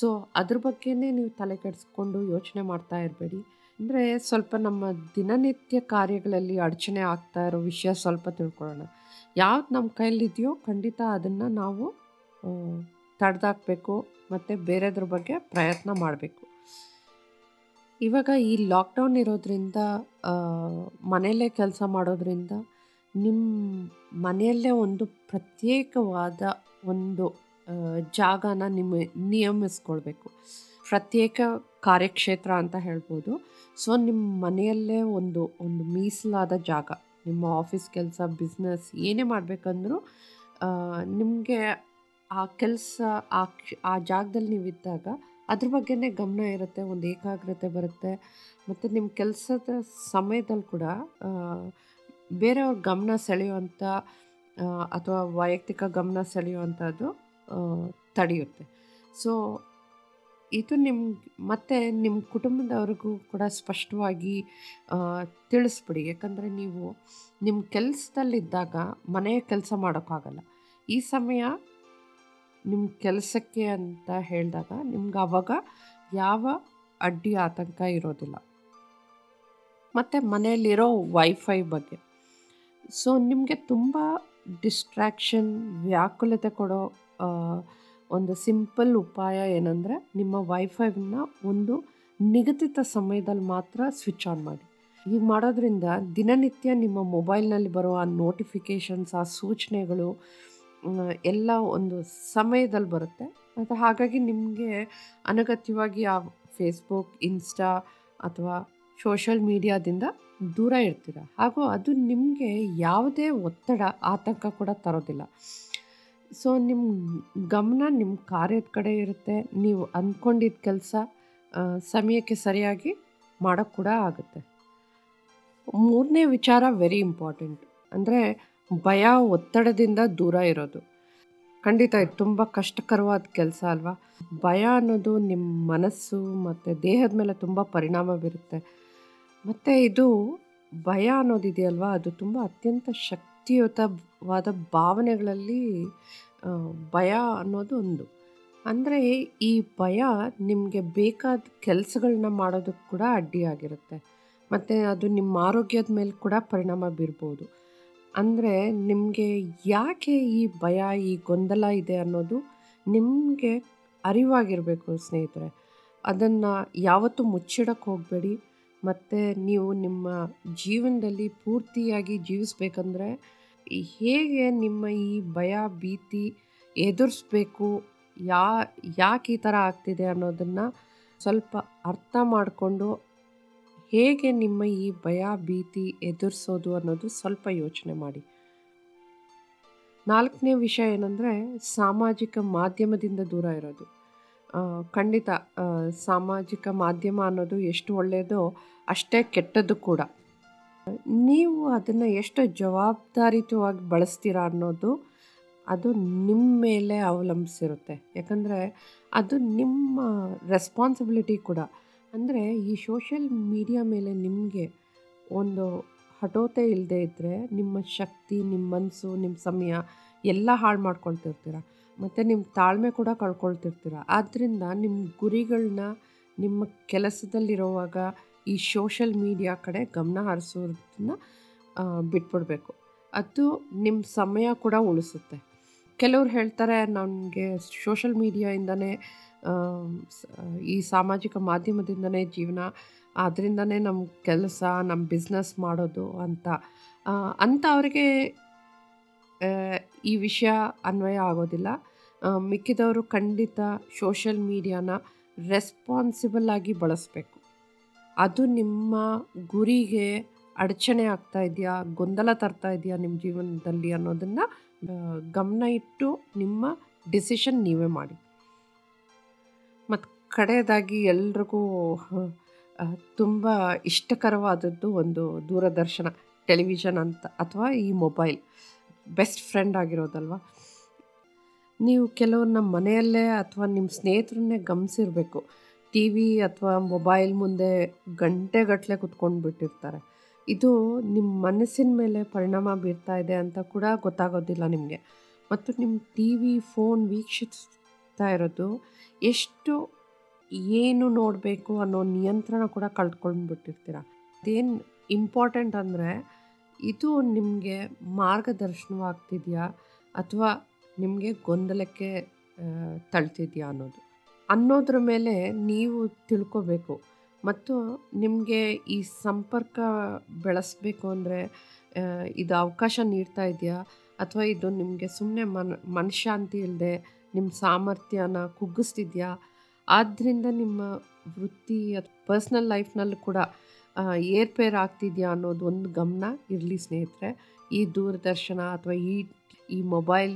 ಸೊ ಅದ್ರ ಬಗ್ಗೆನೇ ನೀವು ತಲೆ ಕೆಡಿಸ್ಕೊಂಡು ಯೋಚನೆ ಮಾಡ್ತಾ ಇರಬೇಡಿ. ಅಂದರೆ ಸ್ವಲ್ಪ ನಮ್ಮ ದಿನನಿತ್ಯ ಕಾರ್ಯಗಳಲ್ಲಿ ಅಡಚಣೆ ಆಗ್ತಾ ಇರೋ ವಿಷಯ ಸ್ವಲ್ಪ ತಿಳ್ಕೊಳ್ಳೋಣ. ಯಾವ್ದು ನಮ್ಮ ಕೈಲಿದೆಯೋ ಖಂಡಿತ ಅದನ್ನು ನಾವು ತಡೆದಾಕಬೇಕು ಮತ್ತು ಬೇರೆದ್ರ ಬಗ್ಗೆ ಪ್ರಯತ್ನ ಮಾಡಬೇಕು. ಇವಾಗ ಈ ಲಾಕ್ಡೌನ್ ಇರೋದ್ರಿಂದ ಮನೆಯಲ್ಲೇ ಕೆಲಸ ಮಾಡೋದ್ರಿಂದ ನಿಮ್ಮ ಮನೆಯಲ್ಲೇ ಒಂದು ಪ್ರತ್ಯೇಕವಾದ ಒಂದು ಜಾಗನ ನಿಮ್ಮ ನಿಯಮಿಸ್ಕೊಳ್ಬೇಕು. ಪ್ರತ್ಯೇಕ ಕಾರ್ಯಕ್ಷೇತ್ರ ಅಂತ ಹೇಳ್ಬೋದು. ಸೊ ನಿಮ್ಮ ಮನೆಯಲ್ಲೇ ಒಂದು ಒಂದು ಮೀಸಲಾದ ಜಾಗ, ನಿಮ್ಮ ಆಫೀಸ್ ಕೆಲಸ, ಬಿಸ್ನೆಸ್ ಏನೇ ಮಾಡಬೇಕಂದ್ರೂ ನಿಮಗೆ ಆ ಕೆಲಸ, ಆ ಆ ಜಾಗದಲ್ಲಿ ನೀವಿದ್ದಾಗ ಅದ್ರ ಬಗ್ಗೆನೇ ಗಮನ ಇರುತ್ತೆ, ಒಂದು ಏಕಾಗ್ರತೆ ಬರುತ್ತೆ. ಮತ್ತು ನಿಮ್ಮ ಕೆಲಸದ ಸಮಯದಲ್ಲಿ ಕೂಡ ಬೇರೆಯವ್ರ ಗಮನ ಸೆಳೆಯುವಂಥ ಅಥವಾ ವೈಯಕ್ತಿಕ ಗಮನ ಸೆಳೆಯುವಂಥದ್ದು ತಡೆಯುತ್ತೆ. ಸೊ ಇದು ನಿಮ್ಗೆ ಮತ್ತು ನಿಮ್ಮ ಕುಟುಂಬದವ್ರಿಗೂ ಕೂಡ ಸ್ಪಷ್ಟವಾಗಿ ತಿಳಿಸ್ಬಿಡಿ. ಯಾಕಂದರೆ ನೀವು ನಿಮ್ಮ ಕೆಲಸದಲ್ಲಿದ್ದಾಗ ಮನೆಯ ಕೆಲಸ ಮಾಡೋಕ್ಕಾಗಲ್ಲ. ಈ ಸಮಯ ನಿಮ್ಮ ಕೆಲಸಕ್ಕೆ ಅಂತ ಹೇಳಿದಾಗ ನಿಮ್ಗೆ ಆವಾಗ ಯಾವ ಅಡ್ಡಿ ಆತಂಕ ಇರೋದಿಲ್ಲ. ಮತ್ತು ಮನೆಯಲ್ಲಿರೋ ವೈಫೈ ಬಗ್ಗೆ. ಸೊ ನಿಮಗೆ ತುಂಬ ಡಿಸ್ಟ್ರ್ಯಾಕ್ಷನ್ ವ್ಯಾಕುಲತೆ ಕೊಡೋ ಒಂದು ಸಿಂಪಲ್ ಉಪಾಯ ಏನಂದರೆ ನಿಮ್ಮ ವೈಫೈನ ಒಂದು ನಿಗದಿತ ಸಮಯದಲ್ಲಿ ಮಾತ್ರ ಸ್ವಿಚ್ ಆನ್ ಮಾಡಿ. ಹೀಗೆ ಮಾಡೋದ್ರಿಂದ ದಿನನಿತ್ಯ ನಿಮ್ಮ ಮೊಬೈಲ್ನಲ್ಲಿ ಬರೋ ಆ ನೋಟಿಫಿಕೇಷನ್ಸ್ ಆ ಸೂಚನೆಗಳು ಎಲ್ಲ ಒಂದು ಸಮಯದಲ್ಲಿ ಬರುತ್ತೆ. ಮತ್ತು ಹಾಗಾಗಿ ನಿಮಗೆ ಅನಗತ್ಯವಾಗಿ ಆ ಫೇಸ್ಬುಕ್ ಇನ್ಸ್ಟಾ ಅಥವಾ ಸೋಷಲ್ ಮೀಡಿಯಾದಿಂದ ದೂರ ಇರ್ತೀರ. ಹಾಗೂ ಅದು ನಿಮಗೆ ಯಾವುದೇ ಒತ್ತಡ, ಆತಂಕ ಕೂಡ ತರೋದಿಲ್ಲ. ಸೊ ನಿಮ್ಮ ಗಮನ ನಿಮ್ಮ ಕಾರ್ಯದ ಕಡೆ ಇರುತ್ತೆ. ನೀವು ಅಂದ್ಕೊಂಡಿದ್ದ ಕೆಲಸ ಸಮಯಕ್ಕೆ ಸರಿಯಾಗಿ ಮಾಡೋಕ್ಕೆ ಕೂಡ ಆಗುತ್ತೆ. ಮೂರನೇ ವಿಚಾರ ವೆರಿ ಇಂಪಾರ್ಟೆಂಟ್ ಅಂದರೆ ಭಯ, ಒತ್ತಡದಿಂದ ದೂರ ಇರೋದು. ಖಂಡಿತ ಇದು ತುಂಬ ಕಷ್ಟಕರವಾದ ಕೆಲಸ ಅಲ್ವಾ? ಭಯ ಅನ್ನೋದು ನಿಮ್ಮ ಮನಸ್ಸು ಮತ್ತು ದೇಹದ ಮೇಲೆ ತುಂಬ ಪರಿಣಾಮ ಬೀರುತ್ತೆ. ಮತ್ತು ಇದು ಭಯ ಅನ್ನೋದಿದೆಯಲ್ವಾ? ಅದು ತುಂಬ ಅತ್ಯಂತ ಶಕ್ತಿಯುತವಾದ ಭಾವನೆಗಳಲ್ಲಿ ಭಯ ಅನ್ನೋದು ಒಂದು. ಅಂದರೆ ಈ ಭಯ ನಿಮಗೆ ಬೇಕಾದ ಕೆಲಸಗಳನ್ನ ಮಾಡೋದಕ್ಕೆ ಕೂಡ ಅಡ್ಡಿಯಾಗಿರುತ್ತೆ ಮತ್ತು ಅದು ನಿಮ್ಮ ಆರೋಗ್ಯದ ಮೇಲೆ ಕೂಡ ಪರಿಣಾಮ ಬೀರ್ಬೋದು. ಅಂದರೆ ನಿಮಗೆ ಯಾಕೆ ಈ ಭಯ, ಈ ಗೊಂದಲ ಇದೆ ಅನ್ನೋದು ನಿಮಗೆ ಅರಿವಾಗಿರಬೇಕು ಸ್ನೇಹಿತರೆ. ಅದನ್ನು ಯಾವತ್ತೂ ಮುಚ್ಚಿಡಕ್ಕೆ ಹೋಗಬೇಡಿ. ಮತ್ತು ನೀವು ನಿಮ್ಮ ಜೀವನದಲ್ಲಿ ಪೂರ್ತಿಯಾಗಿ ಜೀವಿಸಬೇಕಂದ್ರೆ ಹೇಗೆ ನಿಮ್ಮ ಈ ಭಯ, ಭೀತಿ ಎದುರಿಸ್ಬೇಕು? ಯಾ, ಯಾಕೆ ಈ ಥರ ಆಗ್ತಿದೆ ಅನ್ನೋದನ್ನು ಸ್ವಲ್ಪ ಅರ್ಥ ಮಾಡಿಕೊಂಡು ಹೇಗೆ ನಿಮ್ಮ ಈ ಭಯ, ಭೀತಿ ಎದುರಿಸೋದು ಅನ್ನೋದು ಸ್ವಲ್ಪ ಯೋಚನೆ ಮಾಡಿ. ನಾಲ್ಕನೇ ವಿಷಯ ಏನಂದರೆ ಸಾಮಾಜಿಕ ಮಾಧ್ಯಮದಿಂದ ದೂರ ಇರೋದು. ಖಂಡಿತ ಸಾಮಾಜಿಕ ಮಾಧ್ಯಮ ಅನ್ನೋದು ಎಷ್ಟು ಒಳ್ಳೆಯದೋ ಅಷ್ಟೇ ಕೆಟ್ಟದ್ದು ಕೂಡ. ನೀವು ಅದನ್ನು ಎಷ್ಟು ಜವಾಬ್ದಾರಿತವಾಗಿ ಬಳಸ್ತೀರಾ ಅನ್ನೋದು ಅದು ನಿಮ್ಮ ಮೇಲೆ ಅವಲಂಬಿಸಿರುತ್ತೆ. ಯಾಕಂದರೆ ಅದು ನಿಮ್ಮ ರೆಸ್ಪಾನ್ಸಿಬಿಲಿಟಿ ಕೂಡ. ಅಂದರೆ ಈ ಸೋಷಲ್ ಮೀಡಿಯಾ ಮೇಲೆ ನಿಮಗೆ ಒಂದು ಹಠೋತೆ ಇಲ್ಲದೆ ಇದ್ದರೆ ನಿಮ್ಮ ಶಕ್ತಿ ನಿಮ್ಮ ಮನಸ್ಸು ನಿಮ್ಮ ಸಮಯ ಎಲ್ಲ ಹಾಳು ಮಾಡ್ಕೊಳ್ತಿರ್ತೀರ. ಮತ್ತು ನಿಮ್ಮ ತಾಳ್ಮೆ ಕೂಡ ಕಳ್ಕೊಳ್ತಿರ್ತೀರ. ಆದ್ದರಿಂದ ನಿಮ್ಮ ಗುರಿಗಳನ್ನ ನಿಮ್ಮ ಕೆಲಸದಲ್ಲಿರುವಾಗ ಈ ಸೋಷಲ್ ಮೀಡಿಯಾ ಕಡೆ ಗಮನ ಹರಿಸೋದನ್ನ ಬಿಟ್ಬಿಡಬೇಕು. ಅದು ನಿಮ್ಮ ಸಮಯ ಕೂಡ ಉಳಿಸುತ್ತೆ. ಕೆಲವ್ರು ಹೇಳ್ತಾರೆ ನನಗೆ ಸೋಷಲ್ ಮೀಡಿಯಾಯಿಂದನೇ ಈ ಸಾಮಾಜಿಕ ಮಾಧ್ಯಮದಿಂದನೇ ಜೀವನ ಅದರಿಂದನೇ ನಮ್ಮ ಕೆಲಸ ನಮ್ಮ ಬಿಸ್ನೆಸ್ ಮಾಡೋದು ಅಂತ. ಅಂತ ಅವರಿಗೆ ಈ ವಿಷಯ ಅನ್ವಯ ಆಗೋದಿಲ್ಲ. ಮಿಕ್ಕಿದವರು ಖಂಡಿತ ಸೋಷಲ್ ಮೀಡಿಯಾನ ರೆಸ್ಪಾನ್ಸಿಬಲ್ ಆಗಿ ಬಳಸಬೇಕು. ಅದು ನಿಮ್ಮ ಗುರಿಗೆ ಅಡಚಣೆ ಆಗ್ತಾ ಇದೆಯಾ? ಗೊಂದಲ ತರ್ತಾ ಇದೆಯಾ ನಿಮ್ಮ ಜೀವನದಲ್ಲಿ ಅನ್ನೋದನ್ನು ಗಮನ ಇಟ್ಟು ನಿಮ್ಮ ಡಿಸಿಷನ್ ನೀವೇ ಮಾಡಿ. ಮತ್ತು ಕಡೆಯದಾಗಿ ಎಲ್ರಿಗೂ ತುಂಬ ಇಷ್ಟಕರವಾದದ್ದು ಒಂದು ದೂರದರ್ಶನ ಟೆಲಿವಿಷನ್ ಅಂತ ಅಥವಾ ಈ ಮೊಬೈಲ್ ಬೆಸ್ಟ್ ಫ್ರೆಂಡ್ ಆಗಿರೋದಲ್ವ? ನೀವು ಕೆಲವ್ರನ್ನ ಮನೆಯಲ್ಲೇ ಅಥವಾ ನಿಮ್ಮ ಸ್ನೇಹಿತರನ್ನೇ ಗಮನಿಸಿರ್ಬೇಕು ಟಿ ವಿ ಅಥವಾ ಮೊಬೈಲ್ ಮುಂದೆ ಗಂಟೆಗಟ್ಟಲೆ ಕುತ್ಕೊಂಡು ಬಿಟ್ಟಿರ್ತಾರೆ. ಇದು ನಿಮ್ಮ ಮನಸ್ಸಿನ ಮೇಲೆ ಪರಿಣಾಮ ಬೀರ್ತಾ ಇದೆ ಅಂತ ಕೂಡ ಗೊತ್ತಾಗೋದಿಲ್ಲ ನಿಮಗೆ. ಮತ್ತು ನಿಮ್ಮ ಟಿ ವಿ ಫೋನ್ ವೀಕ್ಷಿಸ್ತಾ ಇರೋದು ಎಷ್ಟು ಏನು ನೋಡಬೇಕು ಅನ್ನೋ ನಿಯಂತ್ರಣ ಕೂಡ ಕಳ್ಕೊಂಡು ಬಿಟ್ಟಿರ್ತೀರ? ಅದೇನು ಇಂಪಾರ್ಟೆಂಟ್ ಅಂದರೆ ಇದು ನಿಮಗೆ ಮಾರ್ಗದರ್ಶನವಾಗ್ತಿದೆಯಾ ಅಥವಾ ನಿಮಗೆ ಗೊಂದಲಕ್ಕೆ ತಳ್ತಿದೆಯಾ ಅನ್ನೋದು? ಅನ್ನೋದ್ರ ಮೇಲೆ ನೀವು ತಿಳ್ಕೊಬೇಕು. ಮತ್ತು ನಿಮಗೆ ಈ ಸಂಪರ್ಕ ಬೆಳೆಸ್ಬೇಕು ಅಂದರೆ ಇದು ಅವಕಾಶ ನೀಡ್ತಾ ಇದೆಯಾ? ಅಥವಾ ಇದು ನಿಮಗೆ ಸುಮ್ಮನೆ ಮನ್, ಮನಃಶಾಂತಿ ಇಲ್ಲದೆ ನಿಮ್ಮ ಸಾಮರ್ಥ್ಯನ ಕುಗ್ಗಿಸ್ತಿದ್ಯಾ? ಆದ್ದರಿಂದ ನಿಮ್ಮ ವೃತ್ತಿ ಅಥವಾ ಪರ್ಸ್ನಲ್ ಲೈಫ್ನಲ್ಲೂ ಕೂಡ ಏರ್ಪೇರ್ ಆಗ್ತಿದೆಯಾ ಅನ್ನೋದು ಒಂದು ಗಮನ ಇರಲಿ ಸ್ನೇಹಿತರೆ. ಈ ದೂರದರ್ಶನ ಅಥವಾ ಈ ಈ ಮೊಬೈಲ್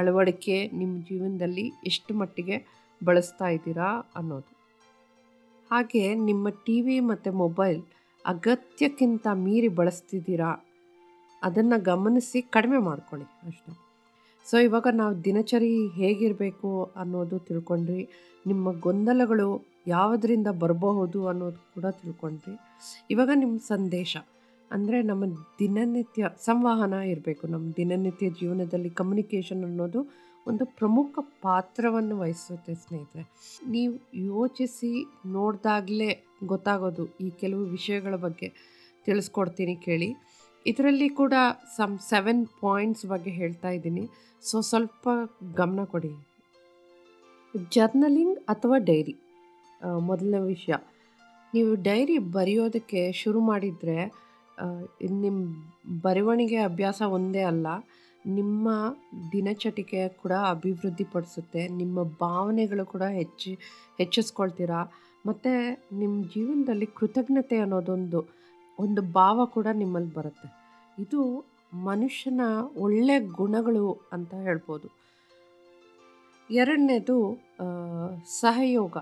ಅಳವಡಿಕೆ ನಿಮ್ಮ ಜೀವನದಲ್ಲಿ ಎಷ್ಟು ಮಟ್ಟಿಗೆ ಬಳಸ್ತಾ ಇದ್ದೀರಾ ಅನ್ನೋದು. ಹಾಗೆ ನಿಮ್ಮ ಟಿ ವಿ ಮತ್ತು ಮೊಬೈಲ್ ಅಗತ್ಯಕ್ಕಿಂತ ಮೀರಿ ಬಳಸ್ತಿದ್ದೀರಾ ಅದನ್ನು ಗಮನಿಸಿ ಕಡಿಮೆ ಮಾಡ್ಕೊಳ್ಳಿ ಅಷ್ಟೇ. ಸೊ ಇವಾಗ ನಾವು ದಿನಚರಿ ಹೇಗಿರಬೇಕು ಅನ್ನೋದು ತಿಳ್ಕೊಂಡ್ರಿ, ನಿಮ್ಮ ಗೊಂದಲಗಳು ಯಾವುದರಿಂದ ಬರಬಹುದು ಅನ್ನೋದು ಕೂಡ ತಿಳ್ಕೊಂಡ್ರಿ. ಇವಾಗ ನಿಮ್ಮ ಸಂದೇಶ. ಅಂದರೆ ನಮ್ಮ ದಿನನಿತ್ಯ ಸಂವಹನ ಇರಬೇಕು. ನಮ್ಮ ದಿನನಿತ್ಯ ಜೀವನದಲ್ಲಿ ಕಮ್ಯುನಿಕೇಷನ್ ಅನ್ನೋದು ಒಂದು ಪ್ರಮುಖ ಪಾತ್ರವನ್ನು ವಹಿಸುತ್ತೆ ಸ್ನೇಹಿತರೆ. ನೀವು ಯೋಚಿಸಿ ನೋಡಿದಾಗಲೇ ಗೊತ್ತಾಗೋದು ಈ ಕೆಲವು ವಿಷಯಗಳ ಬಗ್ಗೆ ತಿಳಿಸ್ಕೊಡ್ತೀನಿ ಕೇಳಿ. ಇದರಲ್ಲಿ ಕೂಡ ಸಮ್ ಸೆವೆನ್ ಪಾಯಿಂಟ್ಸ್ ಬಗ್ಗೆ ಹೇಳ್ತಾ ಇದ್ದೀನಿ. ಸೊ ಸ್ವಲ್ಪ ಗಮನ ಕೊಡಿ. ಜರ್ನಲಿಂಗ್ ಅಥವಾ ಡೈರಿ ಮೊದಲನೇ ವಿಷಯ. ನೀವು ಡೈರಿ ಬರೆಯೋದಕ್ಕೆ ಶುರು ಮಾಡಿದರೆ ನಿಮ್ಮ ಬರವಣಿಗೆ ಅಭ್ಯಾಸ ಒಂದೇ ಅಲ್ಲ, ನಿಮ್ಮ ದಿನಚಟಿಕೆ ಕೂಡ ಅಭಿವೃದ್ಧಿಪಡಿಸುತ್ತೆ ನಿಮ್ಮ ಭಾವನೆಗಳು ಕೂಡ ಹೆಚ್ಚಿ, ಹೆಚ್ಚಿಸ್ಕೊಳ್ತೀರಾ? ಮತ್ತು ನಿಮ್ಮ ಜೀವನದಲ್ಲಿ ಕೃತಜ್ಞತೆ ಅನ್ನೋದೊಂದು, ಒಂದು ಭಾವ ಕೂಡ ನಿಮ್ಮಲ್ಲಿ ಬರುತ್ತೆ. ಇದು ಮನುಷ್ಯನ ಒಳ್ಳೆಯ ಗುಣಗಳು ಅಂತ ಹೇಳ್ಬೋದು. ಎರಡನೇದು ಸಹಯೋಗ.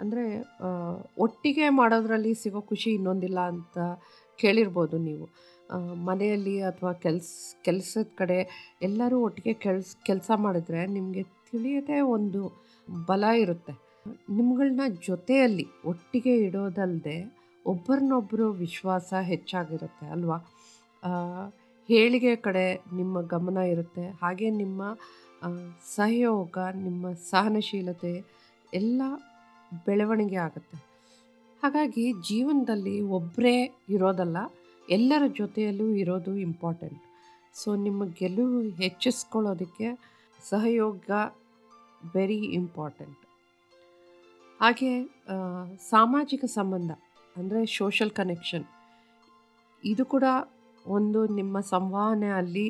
ಅಂದರೆ ಒಟ್ಟಿಗೆ ಮಾಡೋದ್ರಲ್ಲಿ ಸಿಗೋ ಖುಷಿ ಇನ್ನೊಂದಿಲ್ಲ ಅಂತ ಕೇಳಿರ್ಬೋದು ನೀವು. ಮನೆಯಲ್ಲಿ ಅಥವಾ ಕೆಲ್ಸ, ಕೆಲಸದ ಕಡೆ ಎಲ್ಲರೂ ಒಟ್ಟಿಗೆ ಕೆಲ್ಸ, ಕೆಲಸ ಮಾಡಿದ್ರೆ ನಿಮಗೆ ತಿಳಿಯದೇ ಒಂದು ಬಲ ಇರುತ್ತೆ. ನಿಮ್ಗಳನ್ನ ಜೊತೆಯಲ್ಲಿ ಒಟ್ಟಿಗೆ ಇಡೋದಲ್ಲದೆ ಒಬ್ಬರನ್ನೊಬ್ಬರು ವಿಶ್ವಾಸ ಹೆಚ್ಚಾಗಿರುತ್ತೆ ಅಲ್ವಾ? ಹೇಳಿಗೆ ಕಡೆ ನಿಮ್ಮ ಗಮನ ಇರುತ್ತೆ. ಹಾಗೆ ನಿಮ್ಮ ಸಹಯೋಗ, ನಿಮ್ಮ ಸಹನಶೀಲತೆ ಎಲ್ಲ ಬೆಳವಣಿಗೆ ಆಗುತ್ತೆ. ಹಾಗಾಗಿ ಜೀವನದಲ್ಲಿ ಒಬ್ಬರೇ ಇರೋದಲ್ಲ, ಎಲ್ಲರ ಜೊತೆಯಲ್ಲೂ ಇರೋದು ಇಂಪಾರ್ಟೆಂಟ್ ಸೊ ನಿಮ್ಮ ಗೆಲುವು ಹೆಚ್ಚಿಸ್ಕೊಳ್ಳೋದಕ್ಕೆ ಸಹಯೋಗ ವೆರಿ ಇಂಪಾರ್ಟೆಂಟ್ ಹಾಗೆ ಸಾಮಾಜಿಕ ಸಂಬಂಧ, ಅಂದರೆ ಸೋಷಲ್ ಕನೆಕ್ಷನ್ ಇದು ಕೂಡ ಒಂದು ನಿಮ್ಮ ಸಂವಹನ ಅಲ್ಲಿ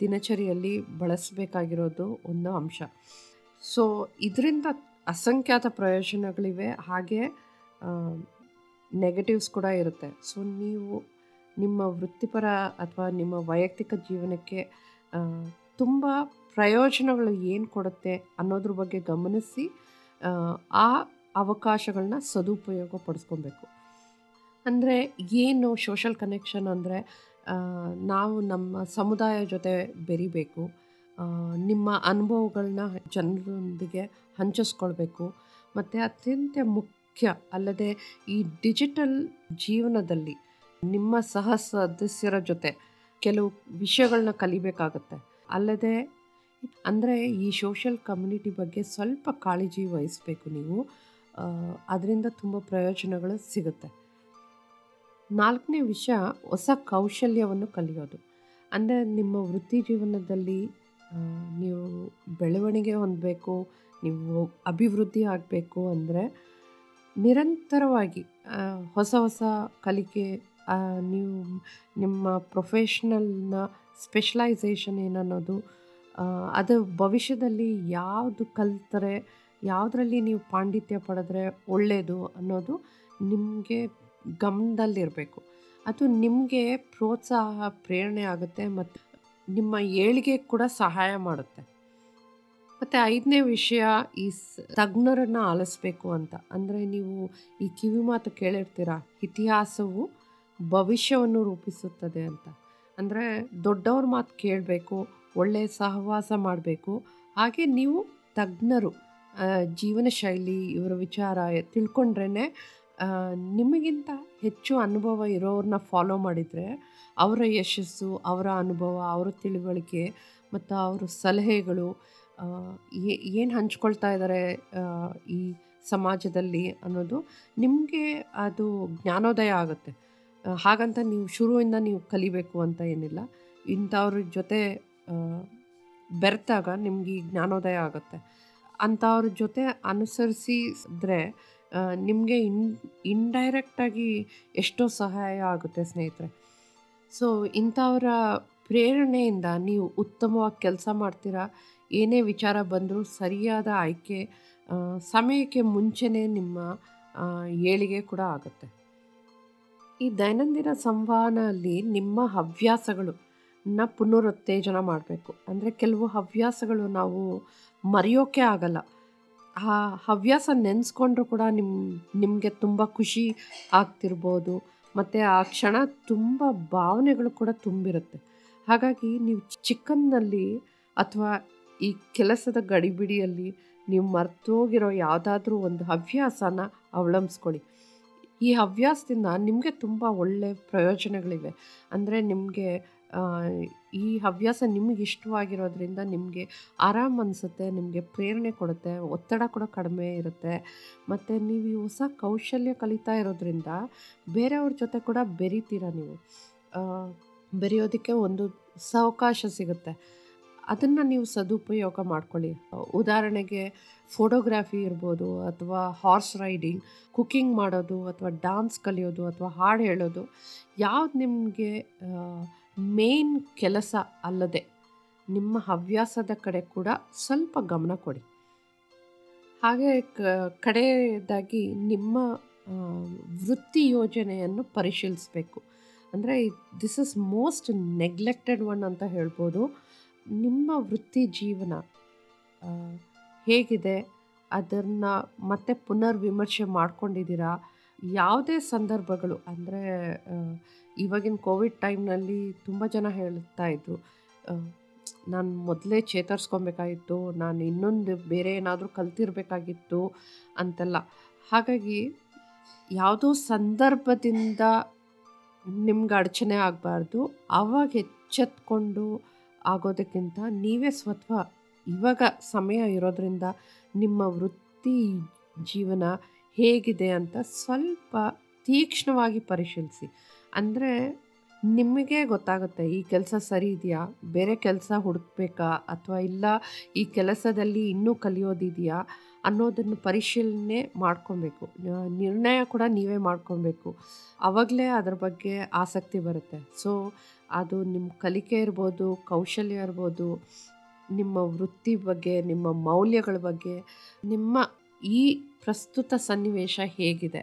ದಿನಚರಿಯಲ್ಲಿ ಬಳಸಬೇಕಾಗಿರೋದು ಒಂದು ಅಂಶ. ಸೊ ಇದರಿಂದ ಅಸಂಖ್ಯಾತ ಪ್ರಯೋಜನಗಳಿವೆ. ಹಾಗೆ ನೆಗೆಟಿವ್ಸ್ ಕೂಡ ಇರುತ್ತೆ. ಸೊ ನೀವು ನಿಮ್ಮ ವೃತ್ತಿಪರ ಅಥವಾ ನಿಮ್ಮ ವೈಯಕ್ತಿಕ ಜೀವನಕ್ಕೆ ತುಂಬ ಪ್ರಯೋಜನಗಳು ಏನು ಕೊಡುತ್ತೆ ಅನ್ನೋದ್ರ ಬಗ್ಗೆ ಗಮನಿಸಿ, ಆ ಅವಕಾಶಗಳನ್ನ ಸದುಪಯೋಗ ಪಡಿಸ್ಕೊಬೇಕು. ಅಂದರೆ ಏನು ಸೋಷಲ್ ಕನೆಕ್ಷನ್ ಅಂದರೆ ನಾವು ನಮ್ಮ ಸಮುದಾಯ ಜೊತೆ ಬೆರಿಬೇಕು ನಿಮ್ಮ ಅನುಭವಗಳನ್ನ ಜನರೊಂದಿಗೆ ಹಂಚಿಸ್ಕೊಳ್ಬೇಕು, ಮತ್ತು ಅತ್ಯಂತ ಮುಖ್ಯ ಅಲ್ಲದೆ ಈ ಡಿಜಿಟಲ್ ಜೀವನದಲ್ಲಿ ನಿಮ್ಮ ಸಹ ಸದಸ್ಯರ ಜೊತೆ ಕೆಲವು ವಿಷಯಗಳನ್ನ ಕಲಿಬೇಕಾಗತ್ತೆ. ಅಲ್ಲದೆ ಅಂದರೆ ಈ ಸೋಷಲ್ ಕಮ್ಯುನಿಟಿ ಬಗ್ಗೆ ಸ್ವಲ್ಪ ಕಾಳಜಿ ವಹಿಸಬೇಕು ನೀವು. ಅದರಿಂದ ತುಂಬ ಪ್ರಯೋಜನಗಳು ಸಿಗುತ್ತೆ. ನಾಲ್ಕನೇ ವಿಷಯ ಹೊಸ ಕೌಶಲ್ಯವನ್ನು ಕಲಿಯೋದು. ಅಂದರೆ ನಿಮ್ಮ ವೃತ್ತಿ ಜೀವನದಲ್ಲಿ ನೀವು ಬೆಳವಣಿಗೆ ಹೊಂದಬೇಕು, ನೀವು ಅಭಿವೃದ್ಧಿ ಆಗಬೇಕು ಅಂದರೆ ನಿರಂತರವಾಗಿ ಹೊಸ ಹೊಸ ಕಲಿಕೆ ನೀವು ನಿಮ್ಮ ಪ್ರೊಫೆಷ್ನಲ್ನ ಸ್ಪೆಷಲೈಸೇಷನ್ ಏನನ್ನೋದು ಅದು ಭವಿಷ್ಯದಲ್ಲಿ ಯಾವುದು ಕಲ್ತರೆ, ಯಾವುದರಲ್ಲಿ ನೀವು ಪಾಂಡಿತ್ಯ ಪಡೆದ್ರೆ ಒಳ್ಳೆಯದು ಅನ್ನೋದು ನಿಮಗೆ ಗಮನದಲ್ಲಿರಬೇಕು. ಅದು ನಿಮಗೆ ಪ್ರೋತ್ಸಾಹ, ಪ್ರೇರಣೆ ಆಗುತ್ತೆ ಮತ್ತು ನಿಮ್ಮ ಏಳಿಗೆ ಕೂಡ ಸಹಾಯ ಮಾಡುತ್ತೆ. ಮತ್ತು ಐದನೇ ವಿಷಯ ಈ ತಜ್ಞರನ್ನು ಆಲಿಸ್ಬೇಕು ಅಂತ. ಅಂದರೆ ನೀವು ಈ ಕಿವಿ ಮಾತು ಕೇಳಿರ್ತೀರ, ಇತಿಹಾಸವು ಭವಿಷ್ಯವನ್ನು ರೂಪಿಸುತ್ತದೆ ಅಂತ. ಅಂದರೆ ದೊಡ್ಡವ್ರ ಮಾತು ಕೇಳಬೇಕು ಒಳ್ಳೆಯ ಸಹವಾಸ ಮಾಡಬೇಕು. ಹಾಗೆ ನೀವು ತಜ್ಞರು ಜೀವನ ಶೈಲಿ, ಇವರ ವಿಚಾರ ತಿಳ್ಕೊಂಡ್ರೇ ನಿಮಗಿಂತ ಹೆಚ್ಚು ಅನುಭವ ಇರೋರನ್ನ ಫಾಲೋ ಮಾಡಿದರೆ, ಅವರ ಯಶಸ್ಸು, ಅವರ ಅನುಭವ, ಅವರ ತಿಳುವಳಿಕೆ, ಮತ್ತು ಅವರ ಸಲಹೆಗಳು ಏನು ಹಂಚ್ಕೊಳ್ತಾ ಇದ್ದಾರೆ ಈ ಸಮಾಜದಲ್ಲಿ ಅನ್ನೋದು ನಿಮಗೆ ಅದು ಜ್ಞಾನೋದಯ ಆಗುತ್ತೆ. ಹಾಗಂತ ನೀವು ಶುರುವಿಂದ ನೀವು ಕಲಿಬೇಕು ಅಂತ ಏನಿಲ್ಲ. ಇಂಥವ್ರ ಜೊತೆ ಬೆರೆತಾಗ ನಿಮ್ಗೆ ಈ ಜ್ಞಾನೋದಯ ಆಗುತ್ತೆ. ಅಂಥವ್ರ ಜೊತೆ ಅನುಸರಿಸಿದ್ರೆ ನಿಮಗೆ ಇನ್ ಇಂಡೈರೆಕ್ಟಾಗಿ ಎಷ್ಟೋ ಸಹಾಯ ಆಗುತ್ತೆ ಸ್ನೇಹಿತರೆ. ಸೊ ಇಂಥವರ ಪ್ರೇರಣೆಯಿಂದ ನೀವು ಉತ್ತಮವಾಗಿ ಕೆಲಸ ಮಾಡ್ತೀರಾ? ಏನೇ ವಿಚಾರ ಬಂದರೂ ಸರಿಯಾದ ಆಯ್ಕೆ ಸಮಯಕ್ಕೆ ಮುಂಚೆನೇ ನಿಮ್ಮ ಏಳಿಗೆ ಕೂಡ ಆಗುತ್ತೆ. ಈ ದೈನಂದಿನ ಸಂವಹನದಲ್ಲಿ ನಿಮ್ಮ ಹವ್ಯಾಸಗಳು, ನ ಪುನರುತ್ತೇಜನ ಮಾಡಬೇಕು. ಅಂದರೆ ಕೆಲವು ಹವ್ಯಾಸಗಳು ನಾವು ಮರೆಯೋಕೆ ಆಗಲ್ಲ. ಆ ಹವ್ಯಾಸ ನೆನೆಸ್ಕೊಂಡ್ರೂ ಕೂಡ ನಿಮ್ಮ ನಿಮಗೆ ತುಂಬ ಖುಷಿ ಆಗ್ತಿರ್ಬೋದು. ಮತ್ತು ಆ ಕ್ಷಣ ತುಂಬ ಭಾವನೆಗಳು ಕೂಡ ತುಂಬಿರುತ್ತೆ. ಹಾಗಾಗಿ ನೀವು ಚಿಕ್ಕಂದಿನಲ್ಲಿ ಅಥವಾ ಈ ಕೆಲಸದ ಗಡಿಬಿಡಿಯಲ್ಲಿ ನೀವು ಮರ್ತೋಗಿರೋ ಯಾವುದಾದ್ರೂ ಒಂದು ಹವ್ಯಾಸನ ಅವಲಂಬಿಸ್ಕೊಳ್ಳಿ. ಈ ಹವ್ಯಾಸದಿಂದ ನಿಮಗೆ ತುಂಬ ಒಳ್ಳೆ ಪ್ರಯೋಜನಗಳಿವೆ. ಅಂದರೆ ನಿಮಗೆ ಈ ಹವ್ಯಾಸ ನಿಮಗೆ ಇಷ್ಟವಾಗಿರೋದ್ರಿಂದ ನಿಮಗೆ ಆರಾಮ್ ಅನಿಸುತ್ತೆ, ನಿಮಗೆ ಪ್ರೇರಣೆ ಕೊಡುತ್ತೆ, ಒತ್ತಡ ಕೂಡ ಕಡಿಮೆ ಇರುತ್ತೆ. ಮತ್ತು ನೀವು ಈ ಹೊಸ ಕೌಶಲ್ಯ ಕಲಿತಾ ಇರೋದ್ರಿಂದ ಬೇರೆಯವ್ರ ಜೊತೆ ಕೂಡ ಬೆರಿತೀರ ನೀವು. ಬೆರೆಯೋದಕ್ಕೆ ಒಂದು ಸಾವಕಾಶ ಸಿಗುತ್ತೆ. ಅದನ್ನು ನೀವು ಸದುಪಯೋಗ ಮಾಡ್ಕೊಳ್ಳಿ. ಉದಾಹರಣೆಗೆ ಫೋಟೋಗ್ರಾಫಿ ಇರ್ಬೋದು ಅಥವಾ ಹಾರ್ಸ್ ರೈಡಿಂಗ್, ಕುಕ್ಕಿಂಗ್ ಮಾಡೋದು ಅಥವಾ ಡಾನ್ಸ್ ಕಲಿಯೋದು ಅಥವಾ ಹಾಡು ಹೇಳೋದು, ಯಾವ್ದು ನಿಮಗೆ ಮೇನ್ ಕೆಲಸ ಅಲ್ಲದೆ ನಿಮ್ಮ ಹವ್ಯಾಸದ ಕಡೆ ಕೂಡ ಸ್ವಲ್ಪ ಗಮನ ಕೊಡಿ. ಹಾಗೆ ಕ- ಕಡೆಯದಾಗಿ ನಿಮ್ಮ ವೃತ್ತಿ ಯೋಜನೆಯನ್ನು ಪರಿಶೀಲಿಸಬೇಕು. ಅಂದರೆ this is most neglected one ಅಂತ ಹೇಳ್ಬೋದು. ನಿಮ್ಮ ವೃತ್ತಿ ಜೀವನ ಹೇಗಿದೆ? ಅದನ್ನು ಮತ್ತೆ ಪುನರ್ ವಿಮರ್ಶೆ ಮಾಡ್ಕೊಂಡಿದ್ದೀರಾ? ಯಾವುದೇ ಸಂದರ್ಭಗಳು, ಅಂದರೆ ಇವಾಗಿನ ಕೋವಿಡ್ ಟೈಮ್ನಲ್ಲಿ ತುಂಬ ಜನ ಹೇಳ್ತಾ ಇದ್ರು ನಾನು ಮೊದಲೇ ಚೇತರಿಸ್ಕೊಬೇಕಾಗಿತ್ತು, ನಾನು ಇನ್ನೊಂದು ಬೇರೆ ಏನಾದರೂ ಕಲ್ತಿರಬೇಕಾಗಿತ್ತು ಅಂತೆಲ್ಲ. ಹಾಗಾಗಿ ಯಾವುದೋ ಸಂದರ್ಭದಿಂದ ನಿಮ್ಗೆ ಅಡಚಣೆ ಆಗಬಾರ್ದು ಆವಾಗ ಎಚ್ಚೆತ್ಕೊಂಡು ಆಗೋದಕ್ಕಿಂತ ನೀವೇ ಸ್ವತಃ ಇವಾಗ ಸಮಯ ಇರೋದರಿಂದ ನಿಮ್ಮ ವೃತ್ತಿ ಜೀವನ ಹೇಗಿದೆ ಅಂತ ಸ್ವಲ್ಪ ತೀಕ್ಷ್ಣವಾಗಿ ಪರಿಶೀಲಿಸಿ. ಅಂದರೆ ನಿಮಗೆ ಗೊತ್ತಾಗುತ್ತೆ, ಈ ಕೆಲಸ ಸರಿ ಇದೆಯಾ? ಬೇರೆ ಕೆಲಸ ಹುಡುಕ್ಬೇಕಾ? ಅಥವಾ ಇಲ್ಲ, ಈ ಕೆಲಸದಲ್ಲಿ ಇನ್ನೂ ಕಲಿಯೋದಿದೆಯಾ? ಅನ್ನೋದನ್ನು ಪರಿಶೀಲನೆ ಮಾಡ್ಕೊಬೇಕು. ನಿರ್ಣಯ ಕೂಡ ನೀವೇ ಮಾಡ್ಕೊಬೇಕು. ಆವಾಗಲೇ ಅದ್ರ ಬಗ್ಗೆ ಆಸಕ್ತಿ ಬರುತ್ತೆ. ಸೊ ಅದು ನಿಮ್ಮ ಕಲಿಕೆ ಇರ್ಬೋದು, ಕೌಶಲ್ಯ ಇರ್ಬೋದು, ನಿಮ್ಮ ವೃತ್ತಿ ಬಗ್ಗೆ, ನಿಮ್ಮ ಮೌಲ್ಯಗಳ ಬಗ್ಗೆ, ನಿಮ್ಮ ಈ ಪ್ರಸ್ತುತ ಸನ್ನಿವೇಶ ಹೇಗಿದೆ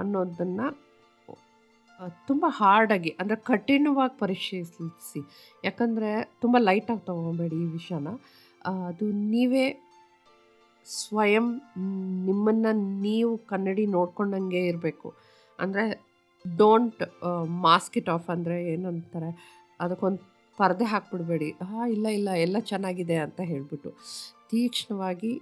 ಅನ್ನೋದನ್ನು ತುಂಬ ಹಾರ್ಡಾಗಿ ಅಂದರೆ ಕಠಿಣವಾಗಿ ಪರಿಶೀಲಿಸಿ. ಯಾಕಂದರೆ ತುಂಬ ಲೈಟಾಗಿ ತೊಗೊಬೇಡಿ ಈ ವಿಷಯನ. ಅದು ನೀವೇ ಸ್ವಯಂ, ನಿಮ್ಮನ್ನು ನೀವು ಕನ್ನಡಿ ನೋಡ್ಕೊಂಡಂಗೆ ಇರಬೇಕು. ಅಂದರೆ ಡೋಂಟ್ ಮಾಸ್ಕ್ ಇಟ್ ಆಫ್ ಅಂದರೆ ಅಂತಾರೆ ಅದಕ್ಕೊಂದು ಪರದೆ ಹಾಕ್ಬಿಡ್ಬೇಡಿ. ಹಾಂ ಇಲ್ಲ ಇಲ್ಲ, ಎಲ್ಲ ಚೆನ್ನಾಗಿದೆ ಅಂತ ಹೇಳಿಬಿಟ್ಟು ತೀಕ್ಷ್ಣವಾಗಿ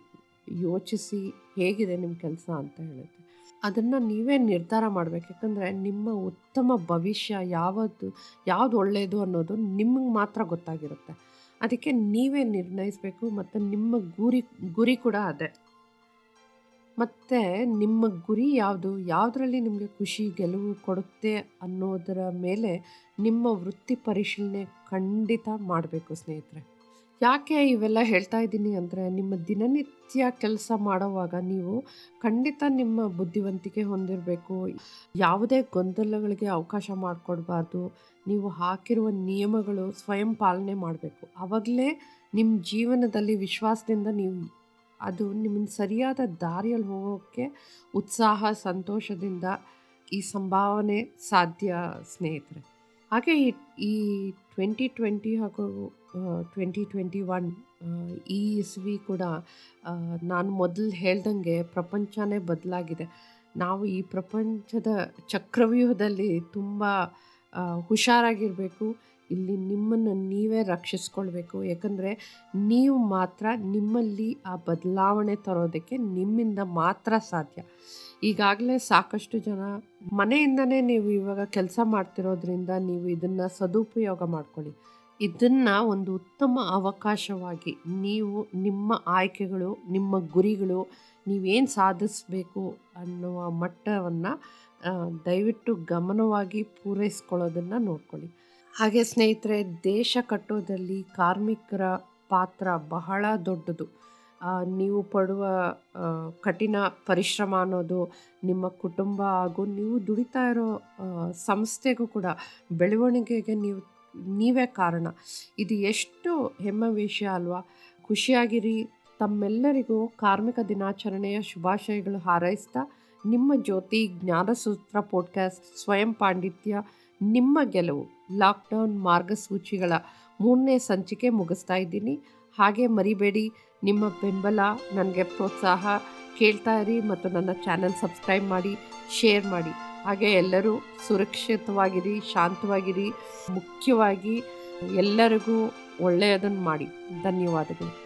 ಯೋಚಿಸಿ ಹೇಗಿದೆ ನಿಮ್ಮ ಕೆಲಸ ಅಂತ ಹೇಳುತ್ತೆ. ಅದನ್ನು ನೀವೇ ನಿರ್ಧಾರ ಮಾಡಬೇಕು. ಯಾಕಂದರೆ ನಿಮ್ಮ ಉತ್ತಮ ಭವಿಷ್ಯ ಯಾವುದು ಯಾವುದು ಒಳ್ಳೆಯದು ಅನ್ನೋದು ನಿಮಗೆ ಮಾತ್ರ ಗೊತ್ತಾಗಿರುತ್ತೆ. ಅದಕ್ಕೆ ನೀವೇ ನಿರ್ಣಯಿಸಬೇಕು ಮತ್ತು ನಿಮ್ಮ ಗುರಿ ಗುರಿ ಕೂಡ ಅದೇ. ಮತ್ತು ನಿಮ್ಮ ಗುರಿ ಯಾವುದು? ಯಾವುದರಲ್ಲಿ ನಿಮಗೆ ಖುಷಿ, ಗೆಲುವು ಕೊಡುತ್ತೆ ಅನ್ನೋದರ ಮೇಲೆ ನಿಮ್ಮ ವೃತ್ತಿ ಪರಿಶೀಲನೆ ಖಂಡಿತ ಮಾಡಬೇಕು ಸ್ನೇಹಿತರೆ. ಯಾಕೆ ಇವೆಲ್ಲ ಹೇಳ್ತಾ ಇದ್ದೀನಿ ಅಂದರೆ, ನಿಮ್ಮ ದಿನನಿತ್ಯ ಕೆಲಸ ಮಾಡುವಾಗ ನೀವು ಖಂಡಿತ ನಿಮ್ಮ ಬುದ್ಧಿವಂತಿಕೆ ಹೊಂದಿರಬೇಕು. ಯಾವುದೇ ಗೊಂದಲಗಳಿಗೆ ಅವಕಾಶ ಮಾಡಿಕೊಡ್ಬಾರ್ದು. ನೀವು ಹಾಕಿರುವ ನಿಯಮಗಳು ಸ್ವಯಂ ಪಾಲನೆ ಮಾಡಬೇಕು. ಆವಾಗಲೇ ನಿಮ್ಮ ಜೀವನದಲ್ಲಿ ವಿಶ್ವಾಸದಿಂದ ನೀವು ಅದು ನಿಮ್ಮನ್ನು ಸರಿಯಾದ ದಾರಿಯಲ್ಲಿ ಹೋಗೋಕ್ಕೆ ಉತ್ಸಾಹ, ಸಂತೋಷದಿಂದ ಈ ಸಂಭಾವನೆ ಸಾಧ್ಯ, ಸ್ನೇಹಿತರೆ. ಹಾಗೆ ಈ ಟ್ವೆಂಟಿ ಟ್ವೆಂಟಿ ಹಾಗೂ ಟ್ವೆಂಟಿ ಟ್ವೆಂಟಿ ಒನ್ ಈ ಇಸ್ವಿ ಕೂಡ ನಾನು ಮೊದಲು ಹೇಳ್ದಂಗೆ ಪ್ರಪಂಚನೇ ಬದಲಾಗಿದೆ. ನಾವು ಈ ಪ್ರಪಂಚದ ಚಕ್ರವ್ಯೂಹದಲ್ಲಿ ತುಂಬ ಹುಷಾರಾಗಿರಬೇಕು. ಇಲ್ಲಿ ನಿಮ್ಮನ್ನು ನೀವೇ ರಕ್ಷಿಸ್ಕೊಳ್ಬೇಕು. ಯಾಕಂದರೆ ನೀವು ಮಾತ್ರ ನಿಮ್ಮಲ್ಲಿ ಆ ಬದಲಾವಣೆ ತರೋದಕ್ಕೆ ನಿಮ್ಮಿಂದ ಮಾತ್ರ ಸಾಧ್ಯ. ಈಗಾಗಲೇ ಸಾಕಷ್ಟು ಜನ ಮನೆಯಿಂದನೇ ನೀವು ಇವಾಗ ಕೆಲಸ ಮಾಡ್ತಿರೋದ್ರಿಂದ ನೀವು ಇದನ್ನು ಸದುಪಯೋಗ ಮಾಡ್ಕೊಳ್ಳಿ. ಇದನ್ನು ಒಂದು ಉತ್ತಮ ಅವಕಾಶವಾಗಿ ನೀವು ನಿಮ್ಮ ಆಯ್ಕೆಗಳು, ನಿಮ್ಮ ಗುರಿಗಳು ನೀವೇನು ಸಾಧಿಸಬೇಕು ಅನ್ನುವ ಮಟ್ಟವನ್ನು ದಯವಿಟ್ಟು ಗಮನವಾಗಿ ಪೂರೈಸ್ಕೊಳ್ಳೋದನ್ನು ನೋಡ್ಕೊಳ್ಳಿ. ಹಾಗೆ ಸ್ನೇಹಿತರೆ, ದೇಶ ಕಟ್ಟೋದಲ್ಲಿ ಕಾರ್ಮಿಕರ ಪಾತ್ರ ಬಹಳ ದೊಡ್ಡದು. ನೀವು ಪಡುವ ಕಠಿಣ ಪರಿಶ್ರಮ ಅನ್ನೋದು ನಿಮ್ಮ ಕುಟುಂಬ ಹಾಗೂ ನೀವು ದುಡಿತಾ ಇರೋ ಸಂಸ್ಥೆಗೂ ಕೂಡ ಬೆಳವಣಿಗೆಗೆ ನೀವು, ನೀವೇ ಕಾರಣ. ಇದು ಎಷ್ಟು ಹೆಮ್ಮೆ ವಿಷಯ ಅಲ್ವಾ? ಖುಷಿಯಾಗಿರಿ. ತಮ್ಮೆಲ್ಲರಿಗೂ ಕಾರ್ಮಿಕ ದಿನಾಚರಣೆಯ ಶುಭಾಶಯಗಳು ಹಾರೈಸ್ತಾ, ನಿಮ್ಮ ಜ್ಯೋತಿ ಜ್ಞಾನಸೂತ್ರ ಪಾಡ್ಕಾಸ್ಟ್ ಸ್ವಯಂ ಪಾಂಡಿತ್ಯ, ನಿಮ್ಮ ಗೆಲುವು. ಲಾಕ್ಡೌನ್ ಮಾರ್ಗಸೂಚಿಗಳ ಮೂರನೇ ಸಂಚಿಕೆ ಮುಗಿಸ್ತಾ ಇದ್ದೀನಿ. ಹಾಗೆ ಮರಿಬೇಡಿ, ನಿಮ್ಮ ಬೆಂಬಲ, ನನಗೆ ಪ್ರೋತ್ಸಾಹ ಕೇಳ್ತಾ ಇರಿ ಮತ್ತು ನನ್ನ ಚಾನೆಲ್ ಸಬ್ಸ್ಕ್ರೈಬ್ ಮಾಡಿ, ಶೇರ್ ಮಾಡಿ. ಹಾಗೆ ಎಲ್ಲರೂ ಸುರಕ್ಷಿತವಾಗಿರಿ, ಶಾಂತವಾಗಿರಿ, ಮುಖ್ಯವಾಗಿ ಎಲ್ಲರಿಗೂ ಒಳ್ಳೆಯದನ್ನು ಮಾಡಿ. ಧನ್ಯವಾದಗಳು.